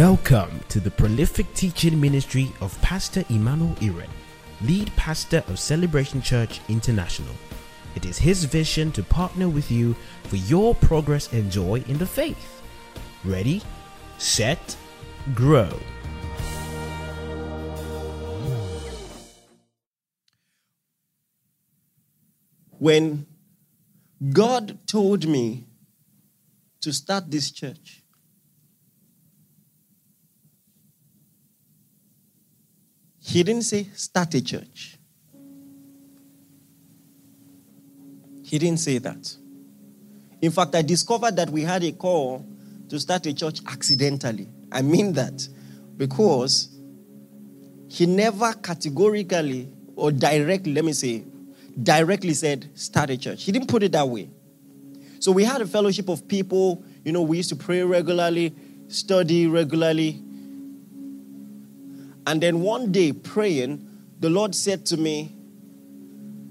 Welcome to the prolific teaching ministry of Pastor Emmanuel Iren, lead pastor of Celebration Church International. It is his vision to partner with you for your progress and joy in the faith. Ready, set, grow. When God told me to start this church, He didn't say start a church. He didn't say that. In fact, I discovered that we had a call to start a church accidentally. I mean that because he never categorically or directly, let me say, directly said, start a church. He didn't put it that way. So we had a fellowship of people, you know, we used to pray regularly, study regularly. And then one day, praying, the Lord said to me,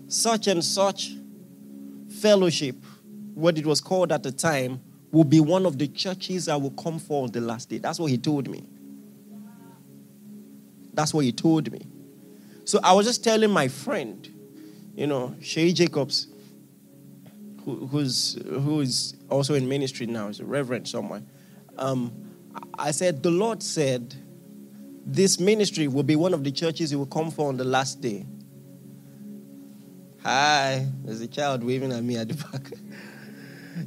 such and such fellowship, what it was called at the time, will be one of the churches I will come for on the last day. That's what he told me. That's what he told me. So I was just telling my friend, you know, Shay Jacobs, who, who's who is also in ministry now, is a reverend somewhere. Um, I said, the Lord said, this ministry will be one of the churches you will come for on the last day. Hi, there's a child waving at me at the back.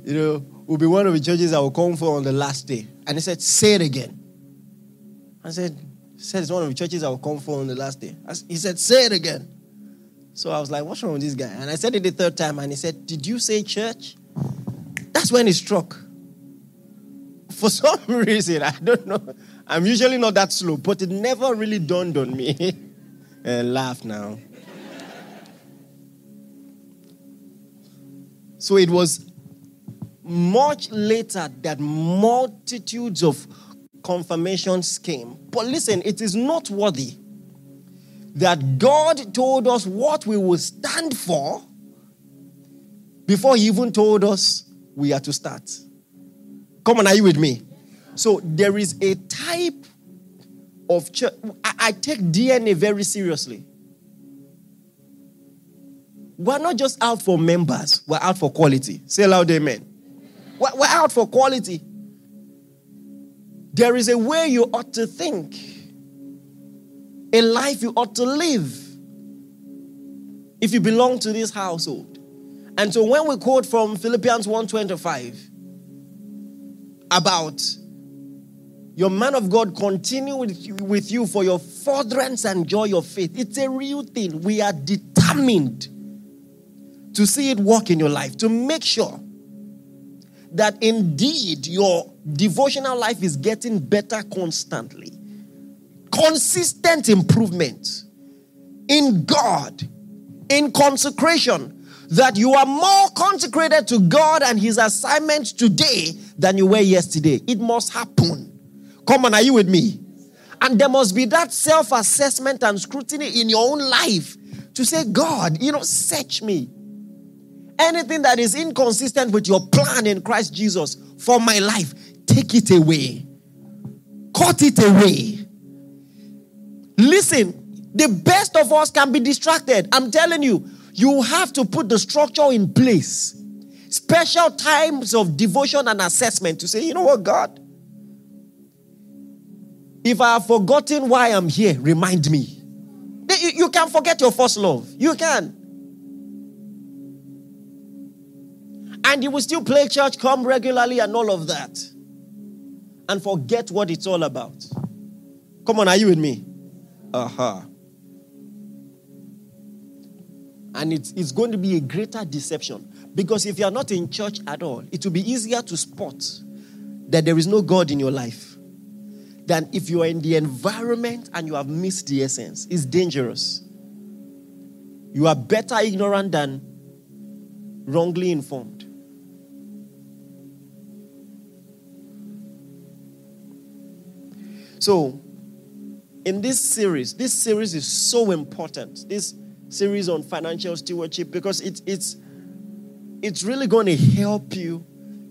you know, will be one of the churches I will come for on the last day. And he said, Say it again. I said, said it's one of the churches I will come for on the last day. he said, Say it again. So I was like, What's wrong with this guy? And I said it the third time, and he said, Did you say church? That's when he struck. For some reason, I don't know. I'm usually not that slow, but it never really dawned on me. and eh, laugh now. so it was much later that multitudes of confirmations came. But listen, it is not worthy that God told us what we will stand for before He even told us we are to start. Come on, are you with me? So there is a type of church. I, I take DNA very seriously. We're not just out for members, we're out for quality. Say loud, amen. We're, we're out for quality. There is a way you ought to think, a life you ought to live if you belong to this household. And so when we quote from Philippians 1:25 about your man of God continue with you, with you for your furtherance and joy of faith. It's a real thing. We are determined to see it work in your life, to make sure that indeed your devotional life is getting better constantly. Consistent improvement in God, in consecration, that you are more consecrated to God and His assignment today than you were yesterday. It must happen. Come on, are you with me? And there must be that self assessment and scrutiny in your own life to say, God, you know, search me. Anything that is inconsistent with your plan in Christ Jesus for my life, take it away. Cut it away. Listen, the best of us can be distracted. I'm telling you, you have to put the structure in place. Special times of devotion and assessment to say, you know what, God? If I have forgotten why I'm here, remind me. You can forget your first love. You can. And you will still play church, come regularly, and all of that. And forget what it's all about. Come on, are you with me? Uh huh. And it's, it's going to be a greater deception. Because if you are not in church at all, it will be easier to spot that there is no God in your life than if you are in the environment and you have missed the essence. It's dangerous. You are better ignorant than wrongly informed. So, in this series, this series is so important. This series on financial stewardship because it's it's it's really going to help you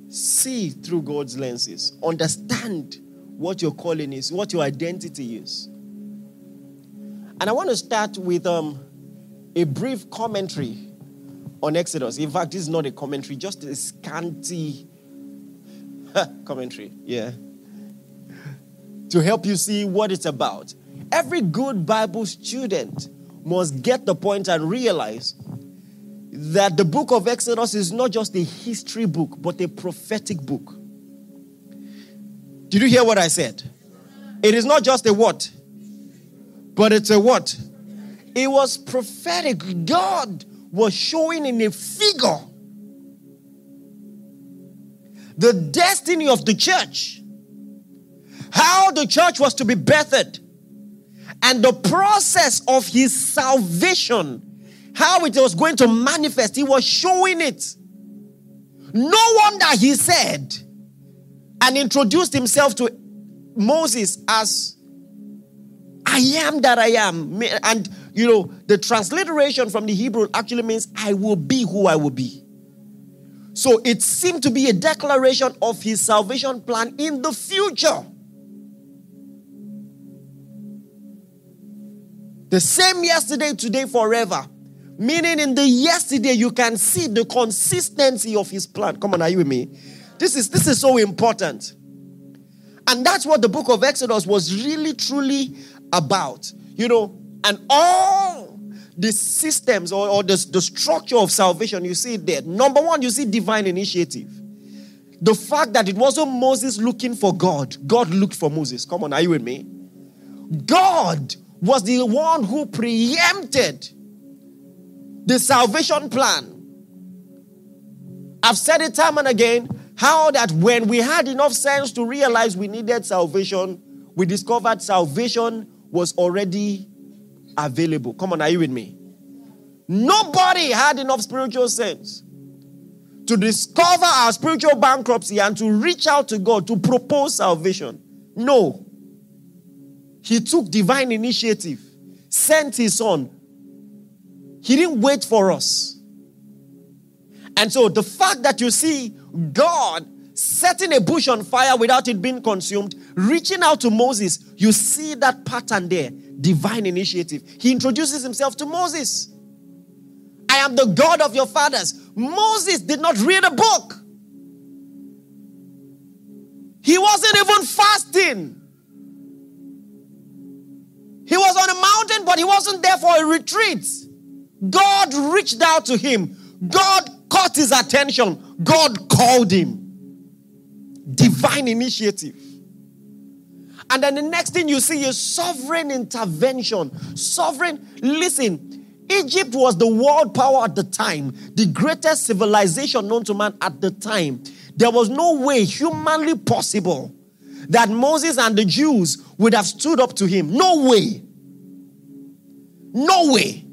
see through God's lenses, understand what your calling is, what your identity is. And I want to start with um, a brief commentary on Exodus. In fact, this is not a commentary, just a scanty commentary. Yeah. To help you see what it's about. Every good Bible student must get the point and realize that the book of Exodus is not just a history book, but a prophetic book. Did you hear what I said? It is not just a what, but it's a what? It was prophetic. God was showing in a figure the destiny of the church, how the church was to be birthed, and the process of his salvation, how it was going to manifest. He was showing it. No wonder he said and introduced himself to Moses as I am that I am. And you know, the transliteration from the Hebrew actually means I will be who I will be. So it seemed to be a declaration of his salvation plan in the future. The same yesterday, today, forever. Meaning, in the yesterday, you can see the consistency of his plan. Come on, are you with me? This is this is so important. And that's what the book of Exodus was really truly about. You know, and all the systems or, or the, the structure of salvation, you see there. Number one, you see divine initiative. The fact that it wasn't Moses looking for God, God looked for Moses. Come on, are you with me? God was the one who preempted the salvation plan. I've said it time and again how that when we had enough sense to realize we needed salvation, we discovered salvation was already available. Come on, are you with me? Nobody had enough spiritual sense to discover our spiritual bankruptcy and to reach out to God to propose salvation. No. He took divine initiative, sent his son. He didn't wait for us. And so the fact that you see God setting a bush on fire without it being consumed, reaching out to Moses, you see that pattern there divine initiative. He introduces himself to Moses. I am the God of your fathers. Moses did not read a book. He wasn't even fasting. He was on a mountain, but he wasn't there for a retreat. God reached out to him. God caught his attention. God called him. Divine initiative. And then the next thing you see is sovereign intervention. Sovereign, listen, Egypt was the world power at the time, the greatest civilization known to man at the time. There was no way humanly possible that Moses and the Jews would have stood up to him. No way. No way.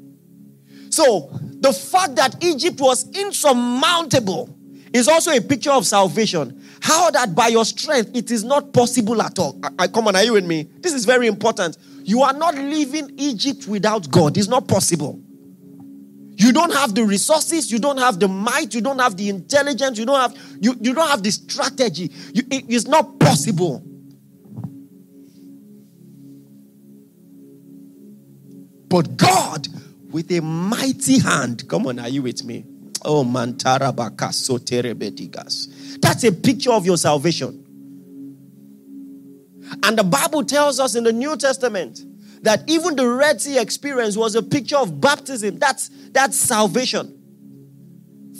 So, the fact that Egypt was insurmountable is also a picture of salvation. How that by your strength it is not possible at all. I, I, come on, are you with me? This is very important. You are not leaving Egypt without God. It's not possible. You don't have the resources, you don't have the might, you don't have the intelligence, you don't have you, you don't have the strategy. You, it's not possible. But God, with a mighty hand, come on, are you with me? Oh, mantara bakaso terebedigas. That's a picture of your salvation. And the Bible tells us in the New Testament that even the Red Sea experience was a picture of baptism. That's, that's salvation.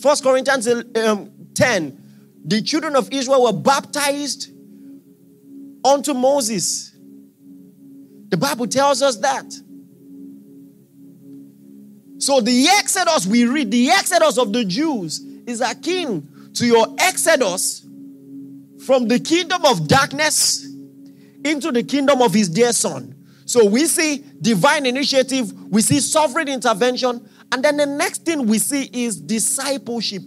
First Corinthians um, 10, the children of Israel were baptized unto Moses. The Bible tells us that. So the Exodus we read, the Exodus of the Jews is akin to your exodus from the kingdom of darkness into the kingdom of his dear son. So we see divine initiative, we see sovereign intervention, and then the next thing we see is discipleship.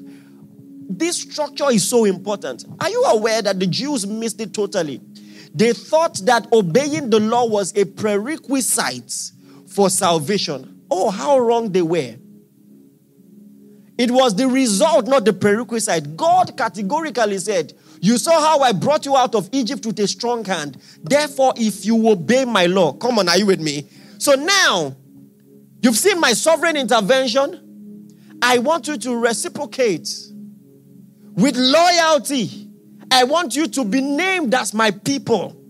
This structure is so important. Are you aware that the Jews missed it totally? They thought that obeying the law was a prerequisite for salvation. Oh, how wrong they were. It was the result, not the prerequisite. God categorically said, You saw how I brought you out of Egypt with a strong hand. Therefore, if you obey my law, come on, are you with me? So now, you've seen my sovereign intervention. I want you to reciprocate with loyalty. I want you to be named as my people.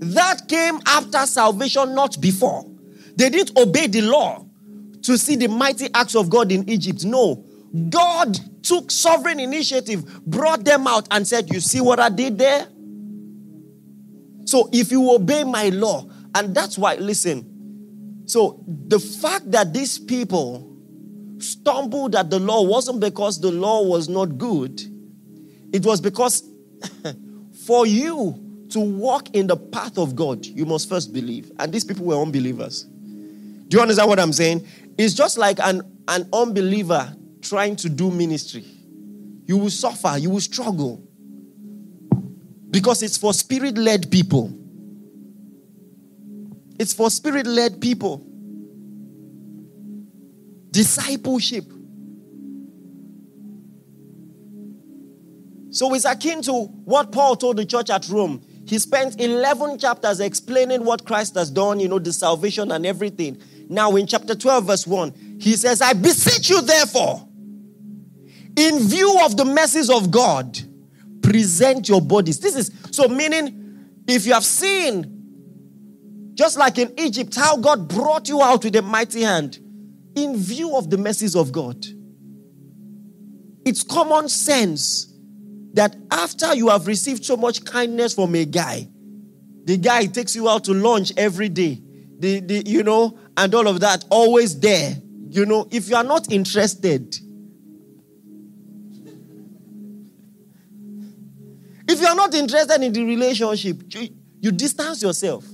That came after salvation, not before. They didn't obey the law to see the mighty acts of God in Egypt. No. God took sovereign initiative, brought them out, and said, You see what I did there? So if you obey my law, and that's why, listen. So the fact that these people stumbled at the law wasn't because the law was not good, it was because for you to walk in the path of God, you must first believe. And these people were unbelievers. Do you understand what I'm saying? It's just like an, an unbeliever trying to do ministry. You will suffer, you will struggle. Because it's for spirit led people. It's for spirit led people. Discipleship. So it's akin to what Paul told the church at Rome. He spent 11 chapters explaining what Christ has done, you know, the salvation and everything. Now, in chapter 12, verse 1, he says, I beseech you, therefore, in view of the mercies of God, present your bodies. This is so, meaning, if you have seen, just like in Egypt, how God brought you out with a mighty hand, in view of the mercies of God, it's common sense that after you have received so much kindness from a guy, the guy takes you out to lunch every day, the, the, you know, and all of that, always there. You know, if you are not interested, if you are not interested in the relationship, you, you distance yourself.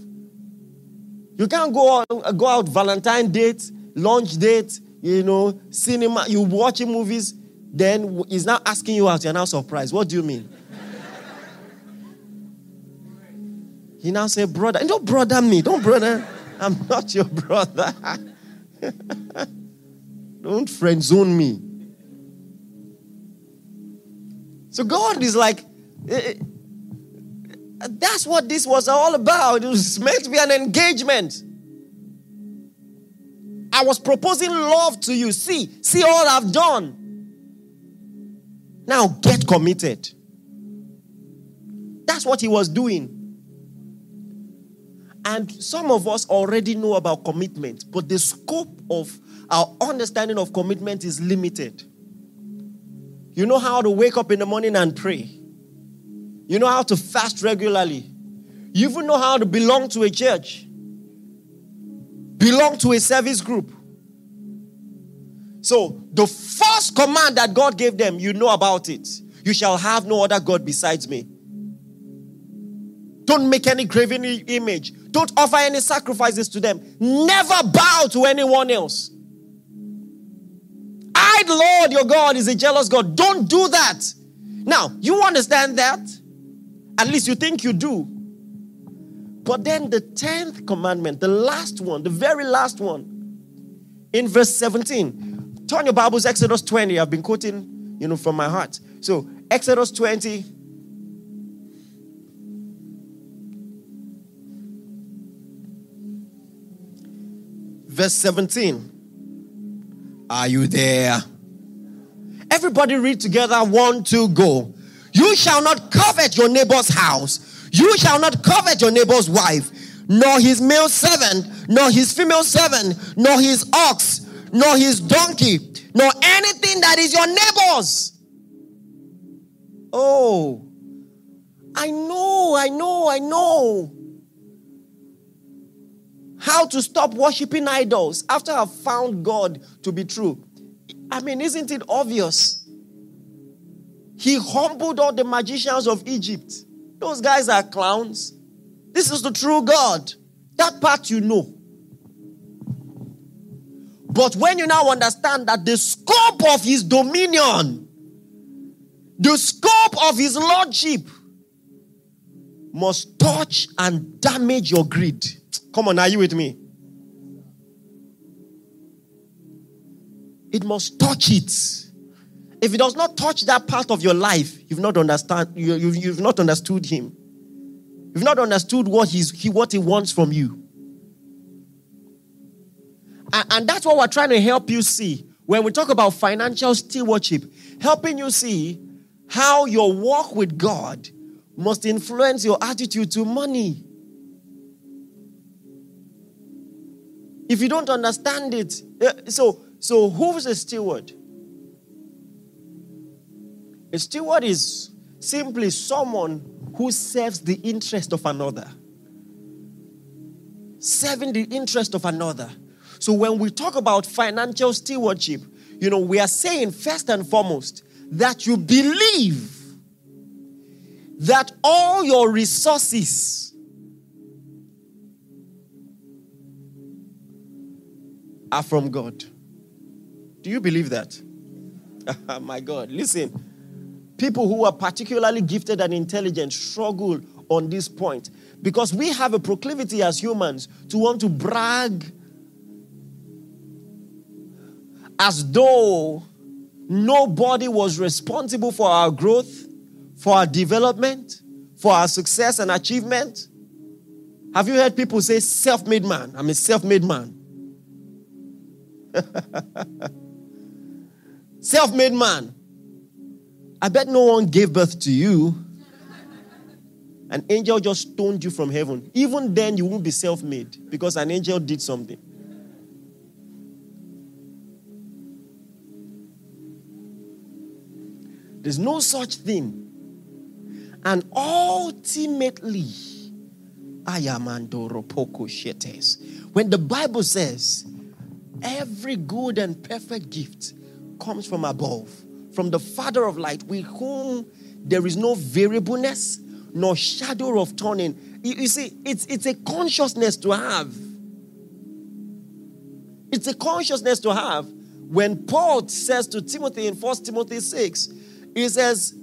You can't go out, go out Valentine date, lunch date, you know, cinema, you watching movies then he's now asking you out. You're now surprised. What do you mean? He now said, brother. And don't brother me. Don't brother. I'm not your brother. don't friend zone me. So God is like, eh, eh, that's what this was all about. It was meant to be an engagement. I was proposing love to you. See, see all I've done. Now get committed. That's what he was doing. And some of us already know about commitment, but the scope of our understanding of commitment is limited. You know how to wake up in the morning and pray. You know how to fast regularly. You even know how to belong to a church, belong to a service group. So, the first command that God gave them, you know about it. You shall have no other God besides me. Don't make any graven image. Don't offer any sacrifices to them. Never bow to anyone else. I, the Lord your God, is a jealous God. Don't do that. Now, you understand that? At least you think you do. But then the 10th commandment, the last one, the very last one, in verse 17, Turn your Bibles, Exodus 20. I've been quoting, you know, from my heart. So, Exodus 20. Verse 17. Are you there? Everybody read together. One, two, go. You shall not covet your neighbor's house. You shall not covet your neighbor's wife, nor his male servant, nor his female servant, nor his ox, nor his donkey, nor anything that is your neighbor's. Oh, I know, I know, I know how to stop worshiping idols after I've found God to be true. I mean, isn't it obvious? He humbled all the magicians of Egypt. Those guys are clowns. This is the true God. That part you know. But when you now understand that the scope of his dominion, the scope of his lordship must touch and damage your greed. Come on, are you with me? it must touch it. If it does not touch that part of your life, you've not understand. You, you've not understood Him. You've not understood what he's, he what He wants from you. And, that's what we're trying to help you see when we talk about financial stewardship, helping you see how your walk with God must influence your attitude to money. If you don't understand it, eh, so so who's a steward? A steward is simply someone who serves the interest of another. Serving the interest of another. So when we talk about financial stewardship, you know, we are saying first and foremost that you believe that all your resources are from God. Do you believe that? My God, listen. People who are particularly gifted and intelligent struggle on this point because we have a proclivity as humans to want to brag as though nobody was responsible for our growth, for our development, for our success and achievement. Have you heard people say, self made man? I'm a self made man. self made man. I bet no one gave birth to you. An angel just stoned you from heaven. Even then, you won't be self made because an angel did something. There's no such thing. And ultimately, Ayamandoro Poko Shetes. When the Bible says, every good and perfect gift comes from above, from the Father of light, with whom there is no variableness, nor shadow of turning. You, you see, it's, it's a consciousness to have. It's a consciousness to have. When Paul says to Timothy in 1 Timothy 6, he says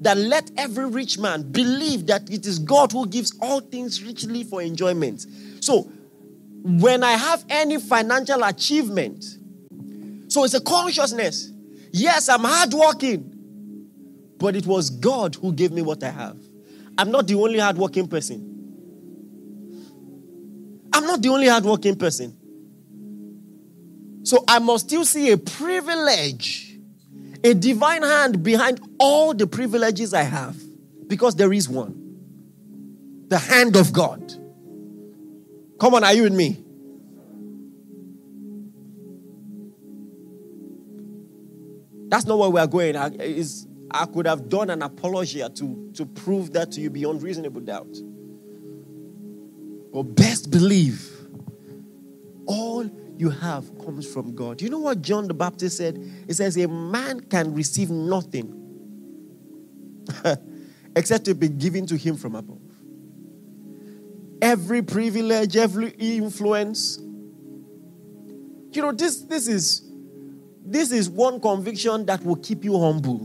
that let every rich man believe that it is God who gives all things richly for enjoyment. So, when I have any financial achievement, so it's a consciousness. Yes, I'm hardworking, but it was God who gave me what I have. I'm not the only hardworking person. I'm not the only hardworking person. So I must still see a privilege a divine hand behind all the privileges I have because there is one the hand of God. Come on, are you with me? That's not where we are going. I, is, I could have done an apology to, to prove that to you beyond reasonable doubt. But best believe all you have comes from God. You know what John the Baptist said? He says, A man can receive nothing except to be given to him from above. Every privilege, every influence. You know, this, this is this is one conviction that will keep you humble.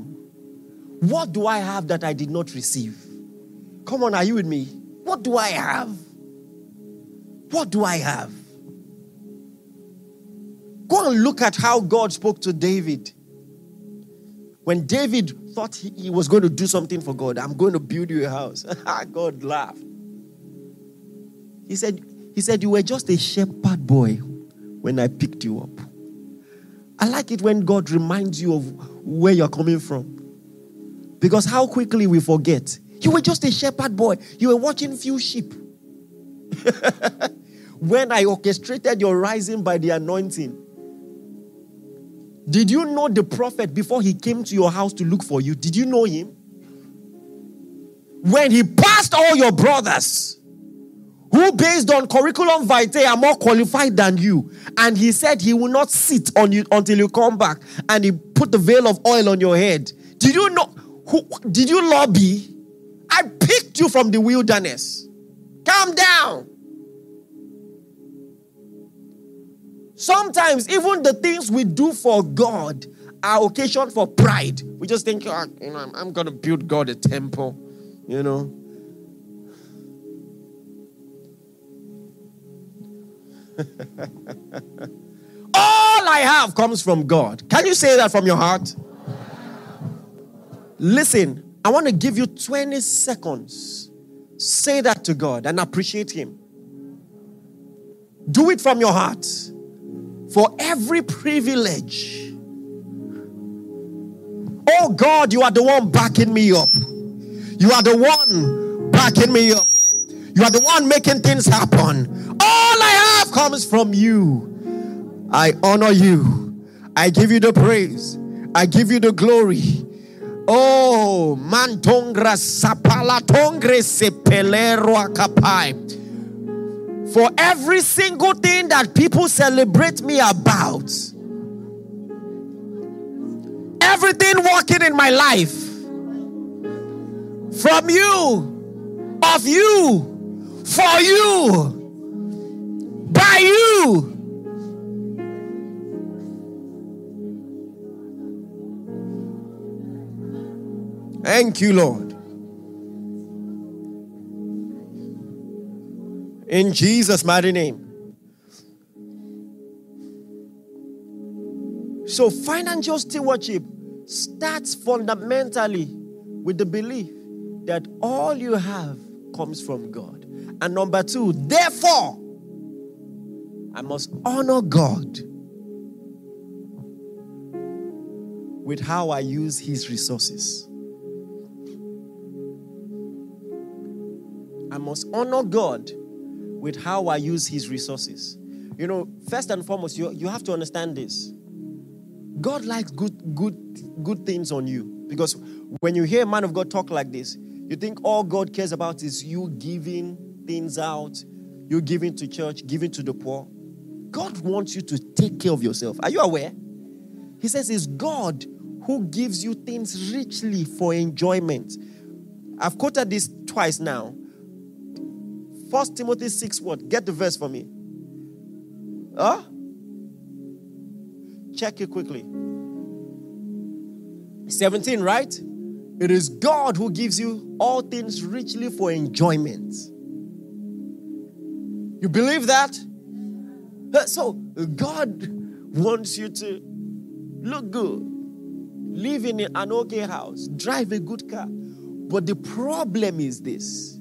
What do I have that I did not receive? Come on, are you with me? What do I have? What do I have? Go and look at how God spoke to David. When David thought he, he was going to do something for God, I'm going to build you a house. God laughed. He said, he said, You were just a shepherd boy when I picked you up. I like it when God reminds you of where you're coming from. Because how quickly we forget. You were just a shepherd boy. You were watching few sheep. when I orchestrated your rising by the anointing, did you know the prophet before he came to your house to look for you? Did you know him? When he passed all your brothers who, based on curriculum vitae, are more qualified than you, and he said he will not sit on you until you come back, and he put the veil of oil on your head. Did you know? Who, did you lobby? I picked you from the wilderness. Calm down. Sometimes, even the things we do for God are occasion for pride. We just think, oh, you know, I'm, I'm going to build God a temple, you know. All I have comes from God. Can you say that from your heart? Listen, I want to give you 20 seconds. Say that to God and appreciate Him. Do it from your heart. For every privilege. Oh God, you are the one backing me up. You are the one backing me up. You are the one making things happen. All I have comes from you. I honor you. I give you the praise. I give you the glory. Oh, mantongra sapala tongre sepelero kapai. For every single thing that people celebrate me about, everything working in my life, from you, of you, for you, by you. Thank you, Lord. In Jesus' mighty name. So, financial stewardship starts fundamentally with the belief that all you have comes from God. And number two, therefore, I must honor God with how I use His resources. I must honor God with how I use His resources. You know, first and foremost, you, you have to understand this. God likes good, good, good things on you. Because when you hear a man of God talk like this, you think all God cares about is you giving things out, you giving to church, giving to the poor. God wants you to take care of yourself. Are you aware? He says it's God who gives you things richly for enjoyment. I've quoted this twice now. First Timothy 6 what? Get the verse for me. Huh? Check it quickly. 17, right? It is God who gives you all things richly for enjoyment. You believe that? So, God wants you to look good, live in an okay house, drive a good car. But the problem is this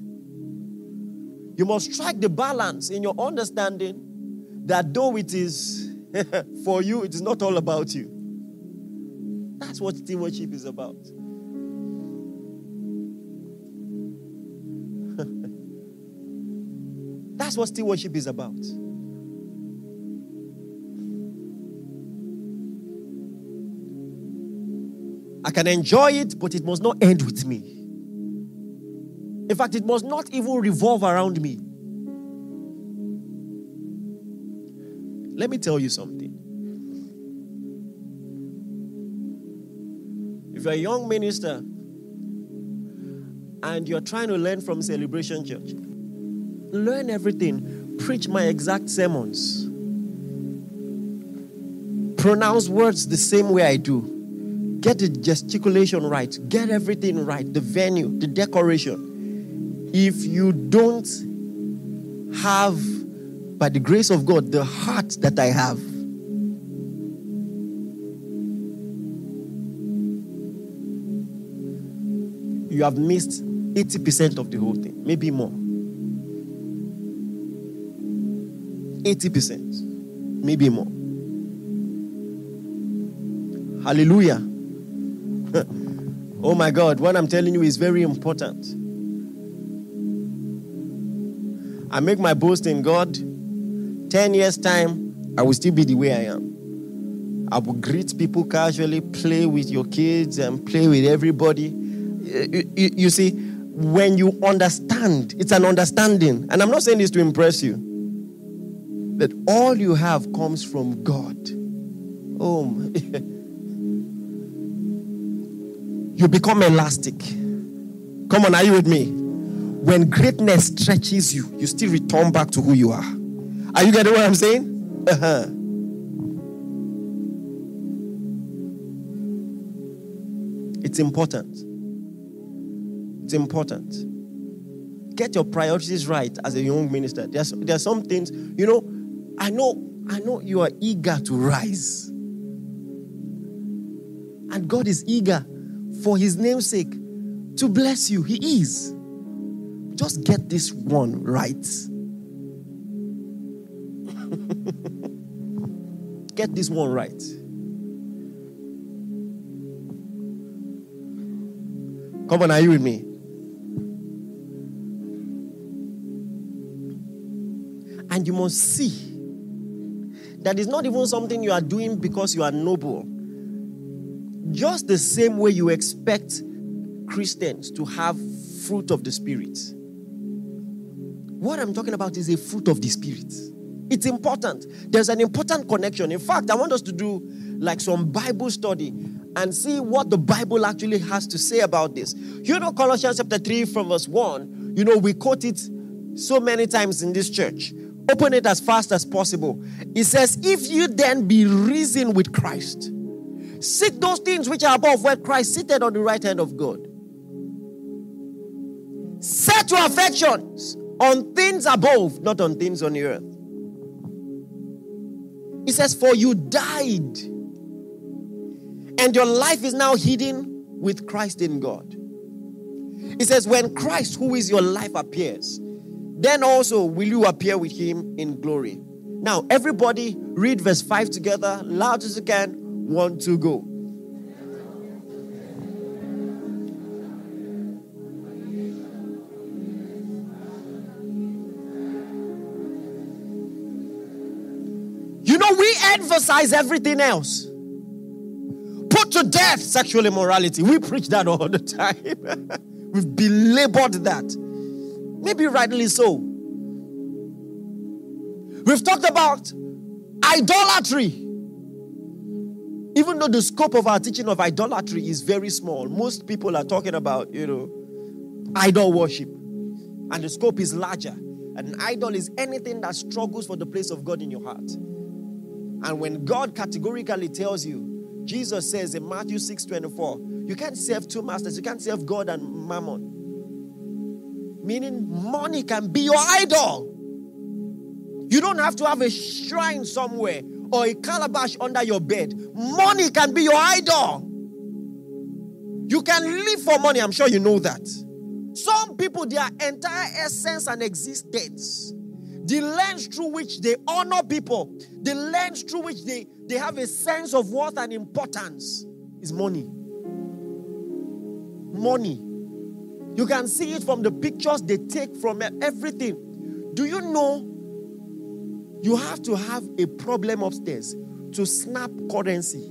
you must strike the balance in your understanding that though it is for you, it is not all about you. That's what stewardship is about. That's what stewardship is about. I can enjoy it, but it must not end with me. In fact, it must not even revolve around me. Let me tell you something. If you're a young minister and you're trying to learn from Celebration Church, learn everything, preach my exact sermons, pronounce words the same way I do, get the gesticulation right, get everything right, the venue, the decoration if you don't have, by the grace of God, the heart that I have, you have missed 80% of the whole thing, maybe more. 80%, maybe more. Hallelujah. oh my God, what I'm telling you is very important. I make my boast in God. 10 years' time, I will still be the way I am. I will greet people casually, play with your kids, and play with everybody. You, you, you see, when you understand, it's an understanding. And I'm not saying this to impress you, that all you have comes from God. Oh, you become elastic. Come on, are you with me? When greatness stretches you, you still return back to who you are. Are you getting what I'm saying? Uh-huh. It's important. It's important. Get your priorities right as a young minister. There's, there are some things, you know, I know I know you are eager to rise. And God is eager for his name's sake to bless you. He is. Just get this one right. get this one right. Come on, are you with me? And you must see that it's not even something you are doing because you are noble. Just the same way you expect Christians to have fruit of the Spirit. What I'm talking about is a fruit of the Spirit. It's important. There's an important connection. In fact, I want us to do like some Bible study and see what the Bible actually has to say about this. You know, Colossians chapter 3 from verse 1, you know, we quote it so many times in this church. Open it as fast as possible. It says, If you then be risen with Christ, seek those things which are above where Christ seated on the right hand of God. Set your affections on things above, not on things on the earth. It says, For you died, and your life is now hidden with Christ in God. It says, When Christ, who is your life, appears, then also will you appear with him in glory. Now, everybody read verse 5 together, loud as you can. One, two, go. Emphasize everything else. Put to death sexual immorality. We preach that all the time. We've belabored that. Maybe rightly so. We've talked about idolatry. Even though the scope of our teaching of idolatry is very small, most people are talking about, you know, idol worship. And the scope is larger. An idol is anything that struggles for the place of God in your heart. And when God categorically tells you, Jesus says in Matthew 6 24, you can't serve two masters, you can't serve God and mammon. Meaning, money can be your idol. You don't have to have a shrine somewhere or a calabash under your bed. Money can be your idol. You can live for money. I'm sure you know that. Some people, their entire essence and existence, the lens through which they honor people, the lens through which they, they have a sense of worth and importance is money. Money. You can see it from the pictures they take from everything. Do you know you have to have a problem upstairs to snap currency?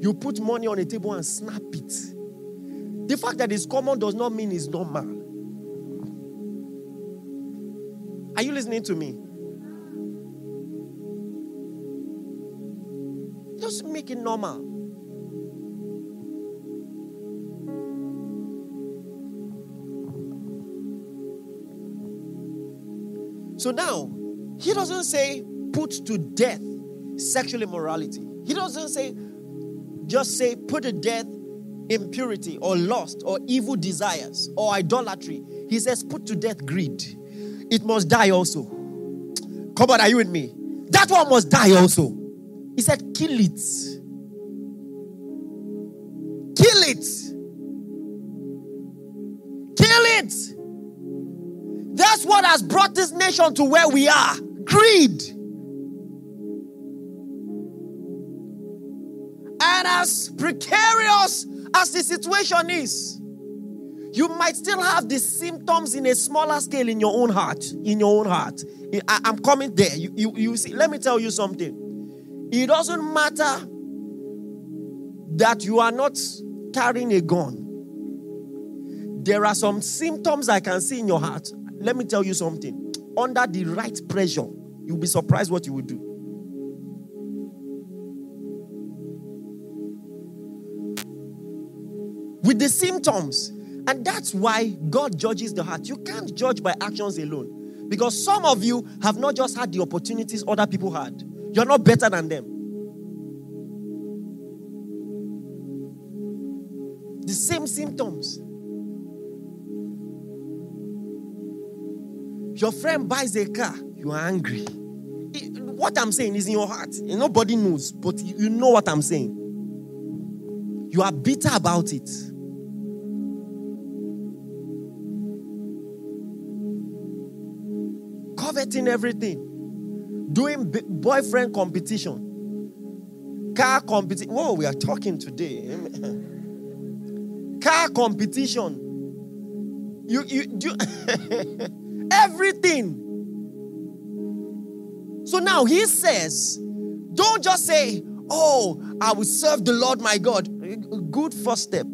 You put money on a table and snap it. The fact that it's common does not mean it's normal. Are you listening to me? Just make it normal. So now, he doesn't say put to death sexual immorality. He doesn't say just say put to death impurity or lust or evil desires or idolatry. He says put to death greed. It must die also. Come on, are you with me? That one must die also. He said, kill it. Kill it. Kill it. That's what has brought this nation to where we are greed. And as precarious as the situation is, you might still have the symptoms in a smaller scale in your own heart. In your own heart. I, am coming there. You, you, you see, let me tell you something. It doesn't matter that you are not carrying a gun. There are some symptoms I can see in your heart let me tell you something. Under the right pressure, you'll be surprised what you will do. With the symptoms. And that's why God judges the heart. You can't judge by actions alone. Because some of you have not just had the opportunities other people had, you're not better than them. The same symptoms. Your friend buys a car, you are angry. what I'm saying is in your heart. Nobody knows, but you know what I'm saying. You are bitter about it. Coveting everything, doing boyfriend competition, car competition. Whoa, we are talking today. car competition. You, you do everything. So now he says, don't just say, Oh, I will serve the Lord my God. Good first step.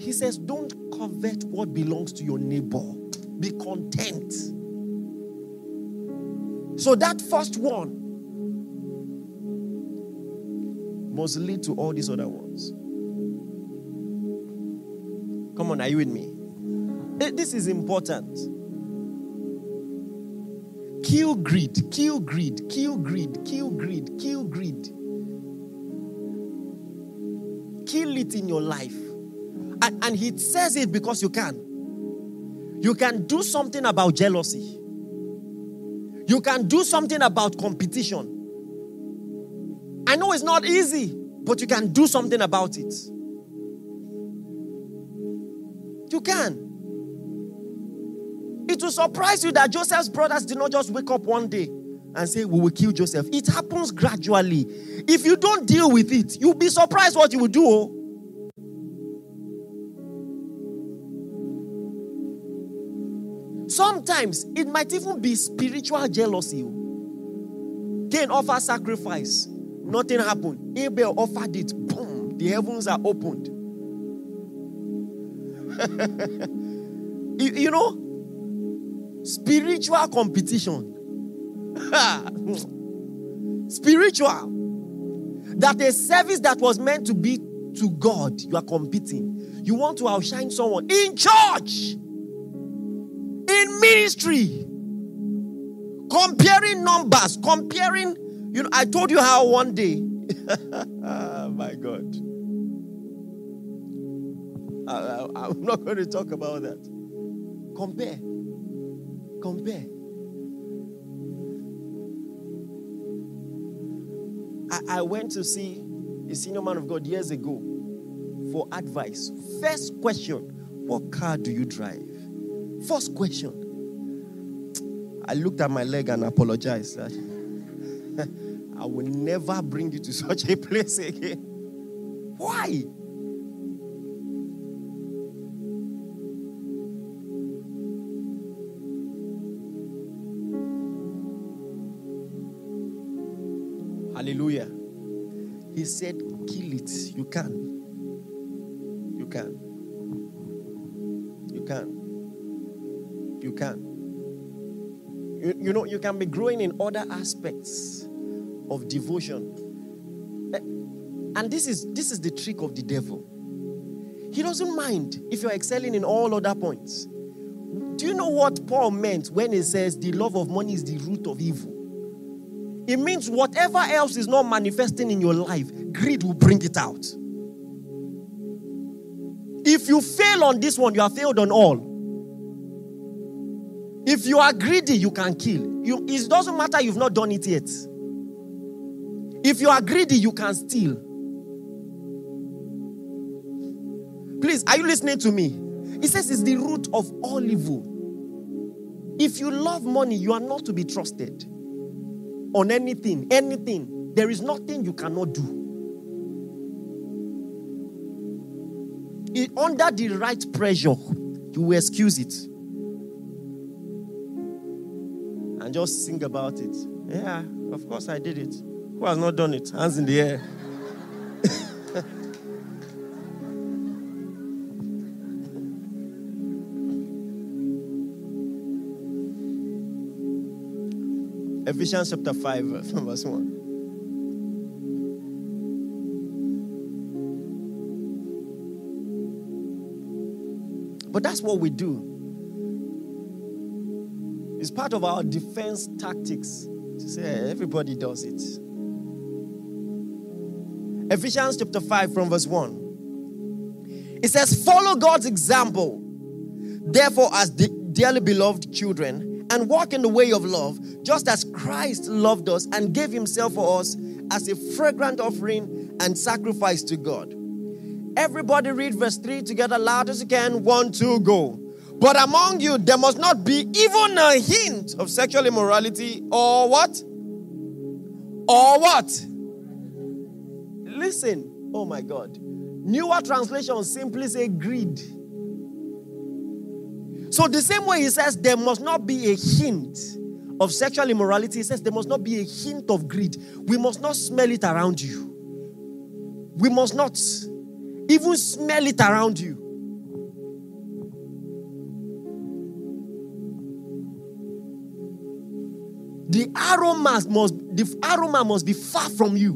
He says, Don't covet what belongs to your neighbor. Be content. So that first one must lead to all these other ones. Come on, are you with me? This is important. Kill greed, kill greed, kill greed, kill greed, kill greed. Kill it in your life. And, and he says it because you can. You can do something about jealousy. You can do something about competition. I know it's not easy, but you can do something about it. You can. It will surprise you that Joseph's brothers did not just wake up one day and say, We will kill Joseph. It happens gradually. If you don't deal with it, you'll be surprised what you will do. Oh. Sometimes it might even be spiritual jealousy. Cain offered sacrifice, nothing happened. Abel offered it, boom, the heavens are opened. you, you know, Spiritual competition. Spiritual. That a service that was meant to be to God, you are competing. You want to outshine someone in church, ministry, comparing numbers, comparing. You know, I told you how one day, oh my God. I, am not going to talk about that. Compare. Compare. I, I went to see a senior man of God years ago for advice. First question What car do you drive? First question. I looked at my leg and apologized. I will never bring you to such a place again. Why? Hallelujah. He said, kill it. You can. Can be growing in other aspects of devotion. Eh, and this is this is the trick of the devil. He doesn't mind if you're excelling in all other points. Do you know what Paul meant when he says the love of money is the root of evil? It means whatever else is not manifesting in your life, greed will bring it out. If you fail on this one, you have failed on all. If you are greedy, you can kill. You, it doesn't matter you've not done it yet. If you are greedy, you can steal. Please, are you listening to me? He says it's the root of all evil. If you love money, you are not to be trusted on anything, anything. There is nothing you cannot do. It, under the right pressure, you will excuse it. And just sing about it. Yeah, of course I did it. Who has not done it? Hands in the air. Ephesians chapter 5, verse 1. But that's what we do. It's part of our defense tactics to say everybody does it. Ephesians chapter 5 from verse 1. It says, Follow God's example. Therefore, as dearly beloved children, and walk in the way of love, just as Christ loved us and gave himself for us as a fragrant offering and sacrifice to God. Everybody read verse 3 together loud as you can. One, two, go. But among you, there must not be even a hint of sexual immorality or what? Or what? Listen. Oh my God. Newer translations simply say greed. So, the same way he says there must not be a hint of sexual immorality, he says there must not be a hint of greed. We must not smell it around you. We must not even smell it around you. The aroma must the aroma must be far from you.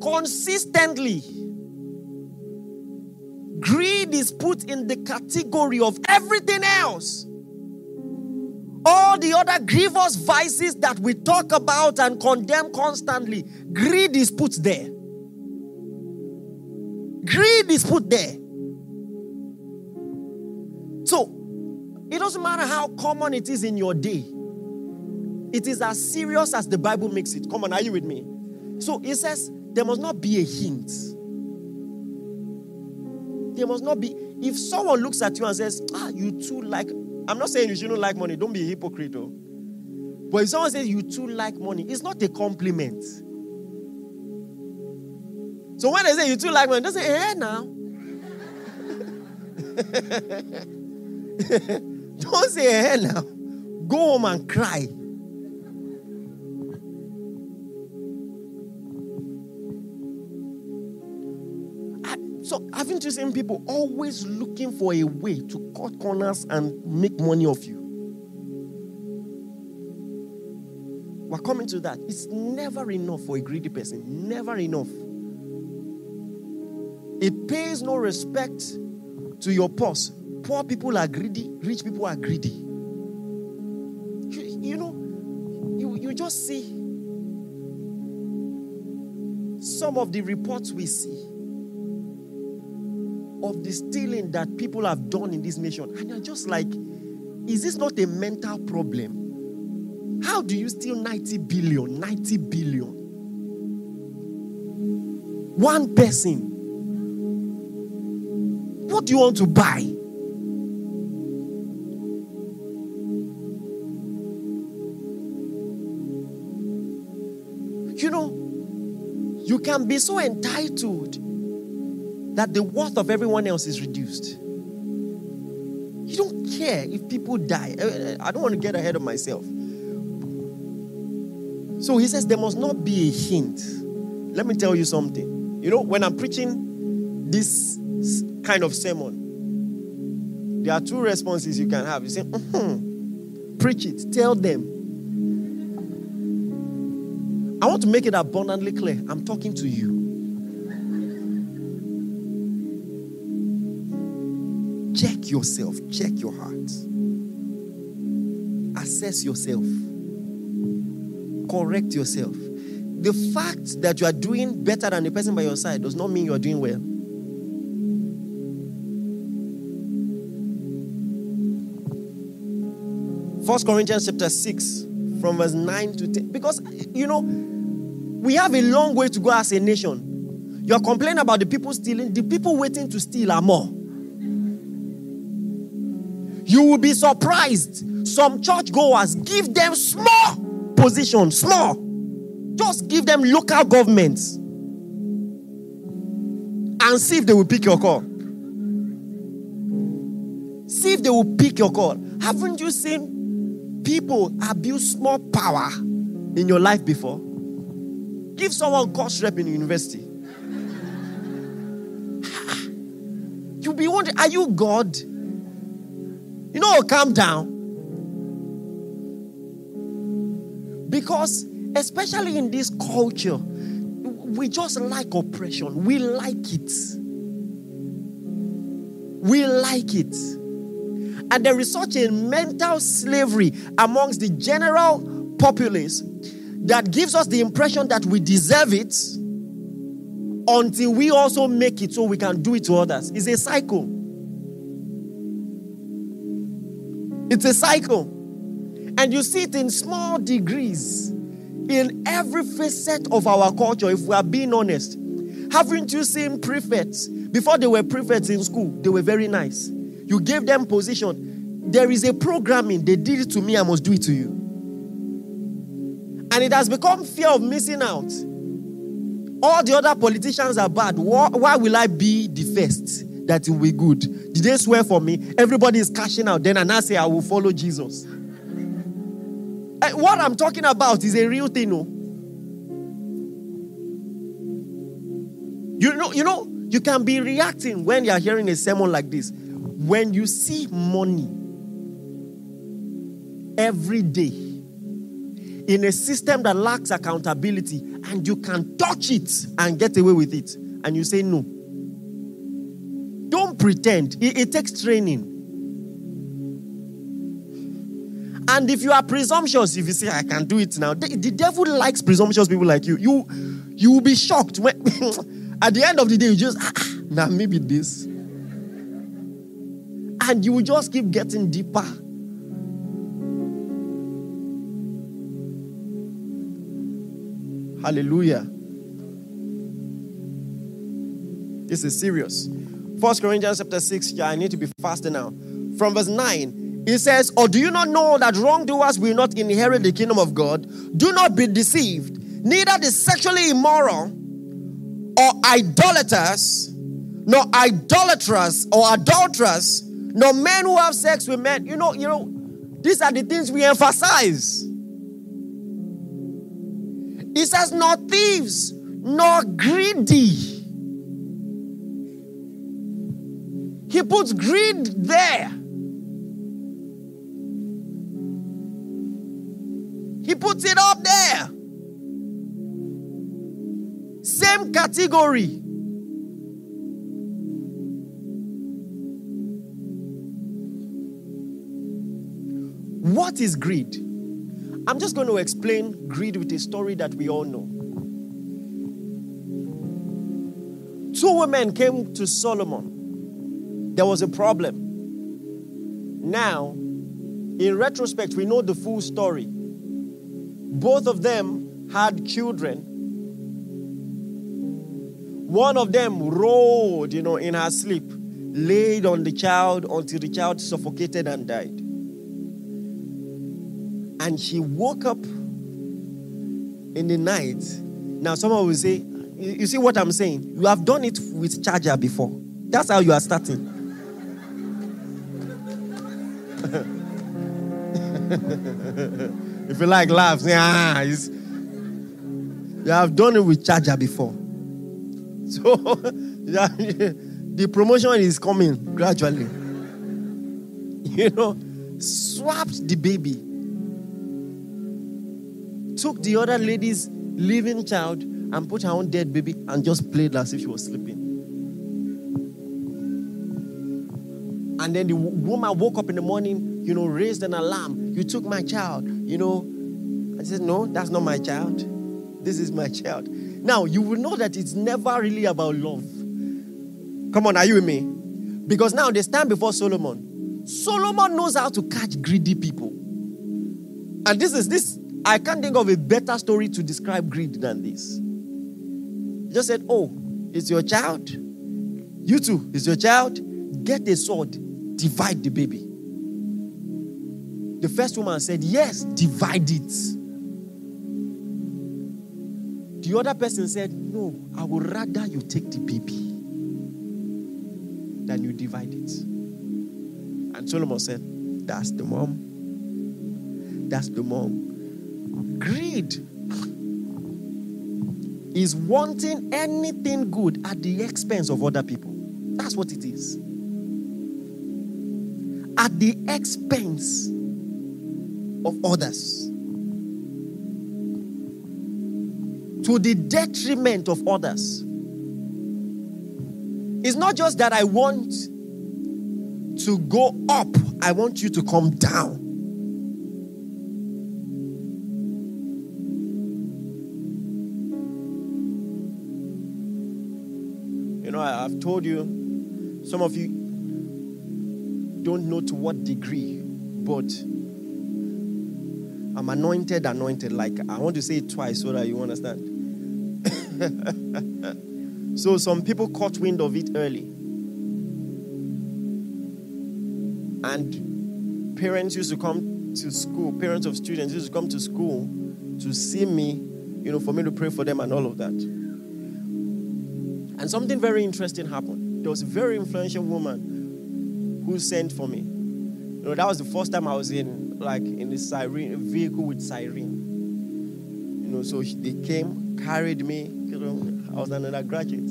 Consistently, greed is put in the category of everything else. All the other grievous vices that we talk about and condemn constantly, greed is put there. Greed is put there. It doesn't matter how common it is in your day, it is as serious as the Bible makes it. Come on, are you with me? So, it says there must not be a hint. There must not be. If someone looks at you and says, Ah, you too like I'm not saying you shouldn't like money. Don't be a hypocrite. Oh. But if someone says you too like money, it's not a compliment. So when they say you too like money, don't say, eh now. don't say eh now. Go home and cry. So, haven't you seen people always looking for a way to cut corners and make money off you? We're coming to that. It's never enough for a greedy person. Never enough. It pays no respect to your purse. Poor people are greedy, rich people are greedy. You, you know, you, you just see some of the reports we see of the stealing that people have done in this nation. And you're just like, is this not a mental problem? How do you steal 90 billion? 90 billion. One person. What do you want to buy? You can be so entitled that the worth of everyone else is reduced. You don't care if people die. Uh, uh, I don't want to get ahead of myself. So he says there must not be a hint. Let me tell you something. You know, when I'm preaching this kind of sermon, there are two responses you can have. You say, mm-hmm. preach it, tell them. Want to make it abundantly clear. I'm talking to you. Check yourself, check your heart. Assess yourself. Correct yourself. The fact that you are doing better than the person by your side does not mean you are doing well. First Corinthians chapter 6, from verse 9 to 10. Because, you know, we have a long way to go as a nation. You're complaining about the people stealing, the people waiting to steal are more. You will be surprised. Some churchgoers give them small positions, small. Just give them local governments and see if they will pick your call. See if they will pick your call. Haven't you seen people abuse small power in your life before? Give someone course rep in university. You'll be wondering, are you God? You know, calm down. Because, especially in this culture, we just like oppression. We like it. We like it. And there is such a mental slavery amongst the general populace that gives us the impression that we deserve it until we also make it so we can do it to others. It's a cycle. It's a cycle. And you see it in small degrees in every facet of our culture, if we are being honest. Haven't you seen prefects? Before they were prefects in school, they were very nice. You gave them position. There is a programming. They did it to me, I must do it to you. And it has become fear of missing out. All the other politicians are bad. Why will I be the first? That will be good. Did they swear for me? Everybody is cashing out. Then and I say I will follow Jesus. Eh, what I'm talking about is a real thing, no? You know, you know, you can be reacting when you are hearing a sermon like this. When you see money every day in a system that lacks accountability and you can touch it and get away with it, and you say no. Don't pretend. It, it takes training. And if you are presumptuous, if you say, I can do it now, the, the devil likes presumptuous people like you. You, you will be shocked when, at the end of the day, you just, ah, now maybe this. And you will just keep getting deeper. Hallelujah. This is serious. First Corinthians chapter 6. Yeah, I need to be faster now. From verse 9. it says, Or do you not know that wrongdoers will not inherit the kingdom of God? Do not be deceived. Neither the sexually immoral, or idolaters, nor idolatrous or adulterers, nor men who have sex with men. You know, you know, these are the things we emphasize. He says, nor thieves, nor greedy. He puts greed there. He puts it up there. Same category. What is greed? I'm just going to explain greed with a story that we all know. Two women came to Solomon. There was a problem. Now, in retrospect, we know the full story. Both of them had children. One of them rolled, you know, in her sleep, laid on the child until the child suffocated and died. And she woke up in the night. Now, someone will say, You see what I'm saying? You have done it with charger before. That's how you are starting. If you like laugh, say, ah, you have done it with charger before. So yeah, the promotion is coming gradually. You know, swapped the baby, took the other lady's living child and put her own dead baby and just played as if she was sleeping. And then the woman woke up in the morning, you know, raised an alarm. You took my child you know, I said, no, that's not my child. This is my child. Now, you will know that it's never really about love. Come on, are you with me? Because now they stand before Solomon. Solomon knows how to catch greedy people. And this is this, I can't think of a better story to describe greed than this. He just said, Oh, it's your child. You too, it's your child. Get a sword, divide the baby. The first woman said, Yes, divide it. The other person said, No, I would rather you take the baby than you divide it. And Solomon said, That's the mom. That's the mom. Greed is wanting anything good at the expense of other people. That's what it is. At the expense of others. To the detriment of others. It's not just that I want to go up, I want you to come down. I've told you, some of you don't know to what degree but I'm anointed, anointed. Like I want to say it twice so that you understand. so some people caught wind of it early. And parents used to come to school, parents of students used to come to school to see me, you know, for me to pray for them and all of that. And something very interesting happened. There was a very influential woman who sent for me. You know, that was the first time I was in like in a siren vehicle with siren. You know, so they came, carried me. You know, I was an undergraduate.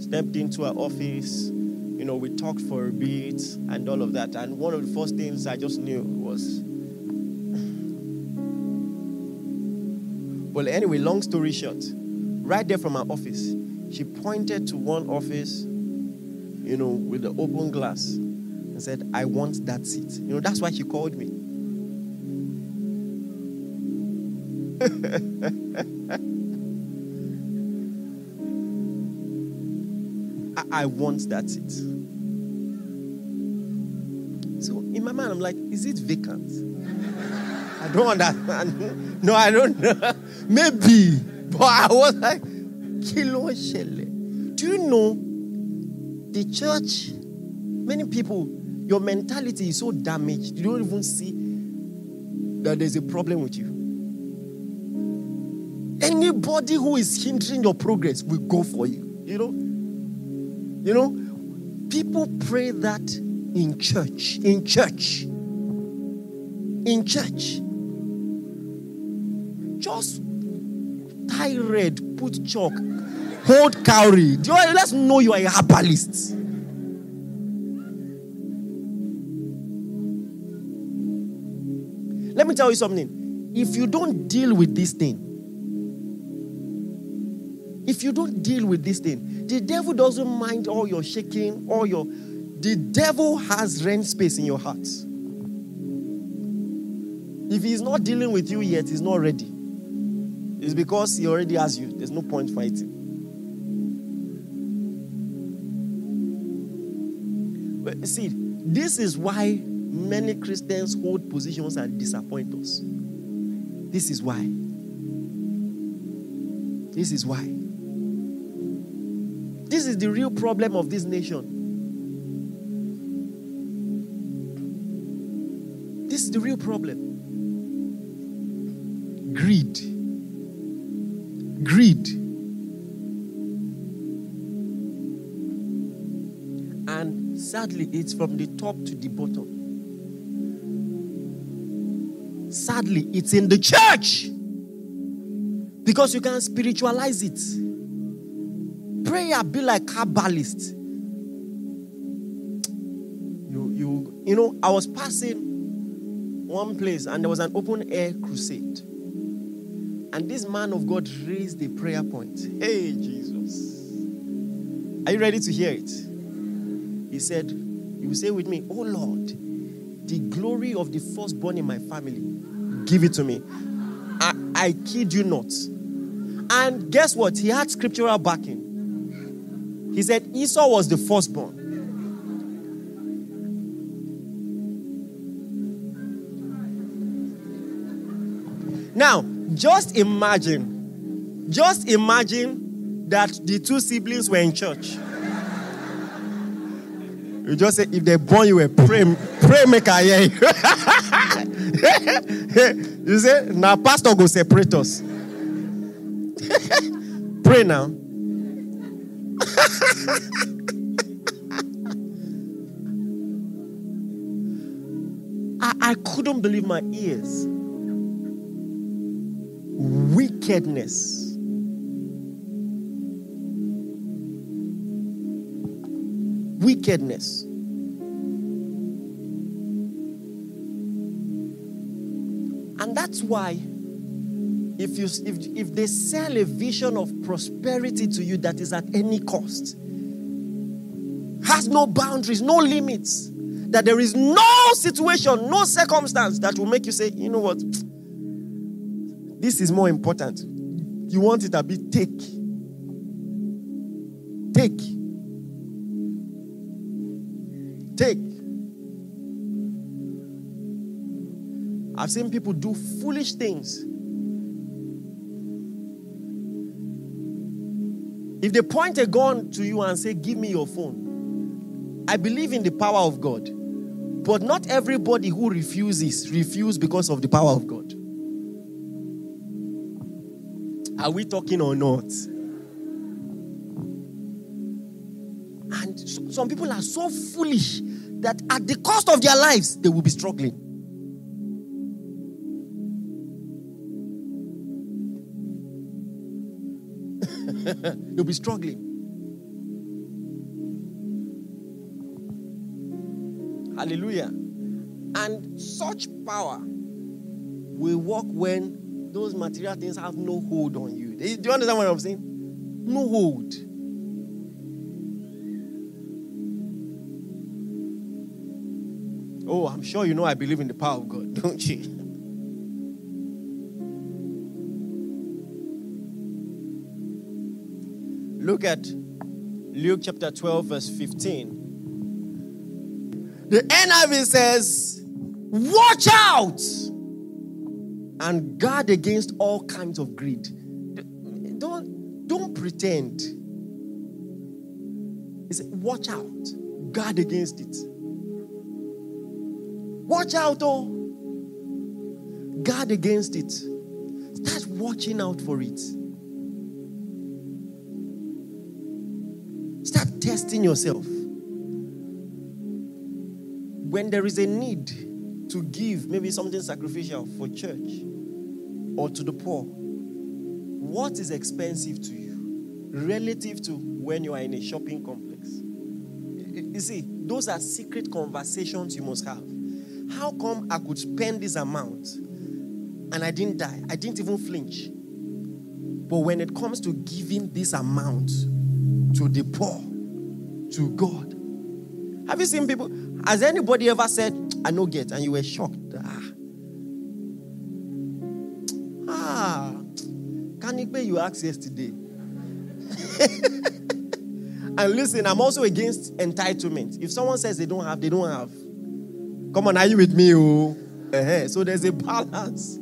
Stepped into her office. You know, we talked for a bit and all of that. And one of the first things I just knew was. well, anyway, long story short, right there from her office, she pointed to one office, you know, with the open glass and said, I want that seat. You know, that's why she called me. I, I want that seat. So in my mind, I'm like, is it vacant? I don't understand. No, I don't know. Maybe. But I was like. Do you know the church? Many people, your mentality is so damaged, you don't even see that there's a problem with you. Anybody who is hindering your progress will go for you. You know? You know, people pray that in church. In church. In church. Just tie red, put chalk, hold cowrie. Do you, let's know you are a herbalist. Let me tell you something. If you don't deal with this thing, if you don't deal with this thing, the devil doesn't mind all your shaking, all your. The devil has rent space in your heart. If he's not dealing with you yet, he's not ready. It's because he already has you. There's no point fighting. But see, this is why many Christians hold positions and disappoint us. This is why. This is why. This is the real problem of this nation. This is the real problem. Greed. Greed. And sadly, it's from the top to the bottom. Sadly, it's in the church. Because you can spiritualize it. Prayer be like herbalist. You, you, you know, I was passing one place and there was an open air crusade. And this man of God raised a prayer point. Hey, Jesus. Are you ready to hear it? He said, You will say with me, Oh Lord, the glory of the firstborn in my family, give it to me. I, I kid you not. And guess what? He had scriptural backing. He said Esau was the firstborn. Now, just imagine, just imagine that the two siblings were in church. You just say, if they born you a pray, pray make I hear you. you say, now pastor go separate us. pray now. I, I couldn't believe my ears wickedness. Wickedness. And that's why if you if, if they sell a vision of prosperity to you that is at any cost, has no boundaries, no limits, that there is no situation, no circumstance that will make you say, you know what, this is more important. You want it a bit take. Take. Take. I've seen people do foolish things. If they point a gun to you and say, Give me your phone, I believe in the power of God. But not everybody who refuses, refuses because of the power of God. Are we talking or not? And some people are so foolish that at the cost of their lives, they will be struggling. They'll be struggling. Hallelujah. And such power will work when those material things have no hold on you. Do you understand what I'm saying? No hold. Oh, I'm sure you know I believe in the power of God, don't you? Look at Luke chapter 12, verse 15. The NIV says, Watch out and guard against all kinds of greed. Don't, don't pretend. Said, Watch out, guard against it. Watch out, oh. Guard against it. Start watching out for it. Start testing yourself. When there is a need to give, maybe something sacrificial for church or to the poor, what is expensive to you relative to when you are in a shopping complex? You see, those are secret conversations you must have. How come I could spend this amount and I didn't die? I didn't even flinch. But when it comes to giving this amount to the poor, to God, have you seen people? Has anybody ever said, I know get, and you were shocked? Ah, ah can it be you asked yesterday? and listen, I'm also against entitlement. If someone says they don't have, they don't have. Come on, are you with me? Oh? Uh-huh. So there's a balance.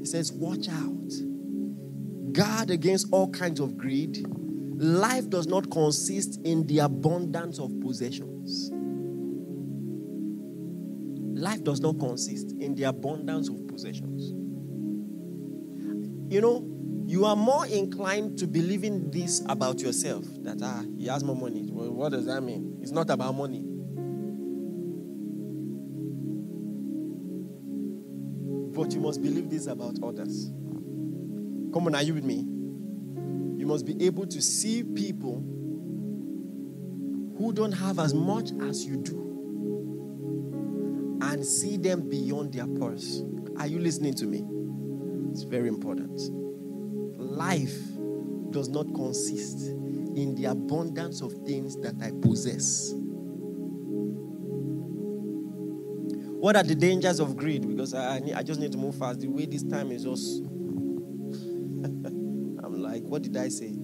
He says, Watch out. Guard against all kinds of greed. Life does not consist in the abundance of possessions. Life does not consist in the abundance of possessions. You know, you are more inclined to believing this about yourself that ah he has more money. Well, what does that mean? It's not about money. But you must believe this about others. Come on are you with me must be able to see people who don't have as much as you do and see them beyond their purse are you listening to me it's very important life does not consist in the abundance of things that I possess. What are the dangers of greed? Because I, I just need to move fast. The way this time is just. What did I say?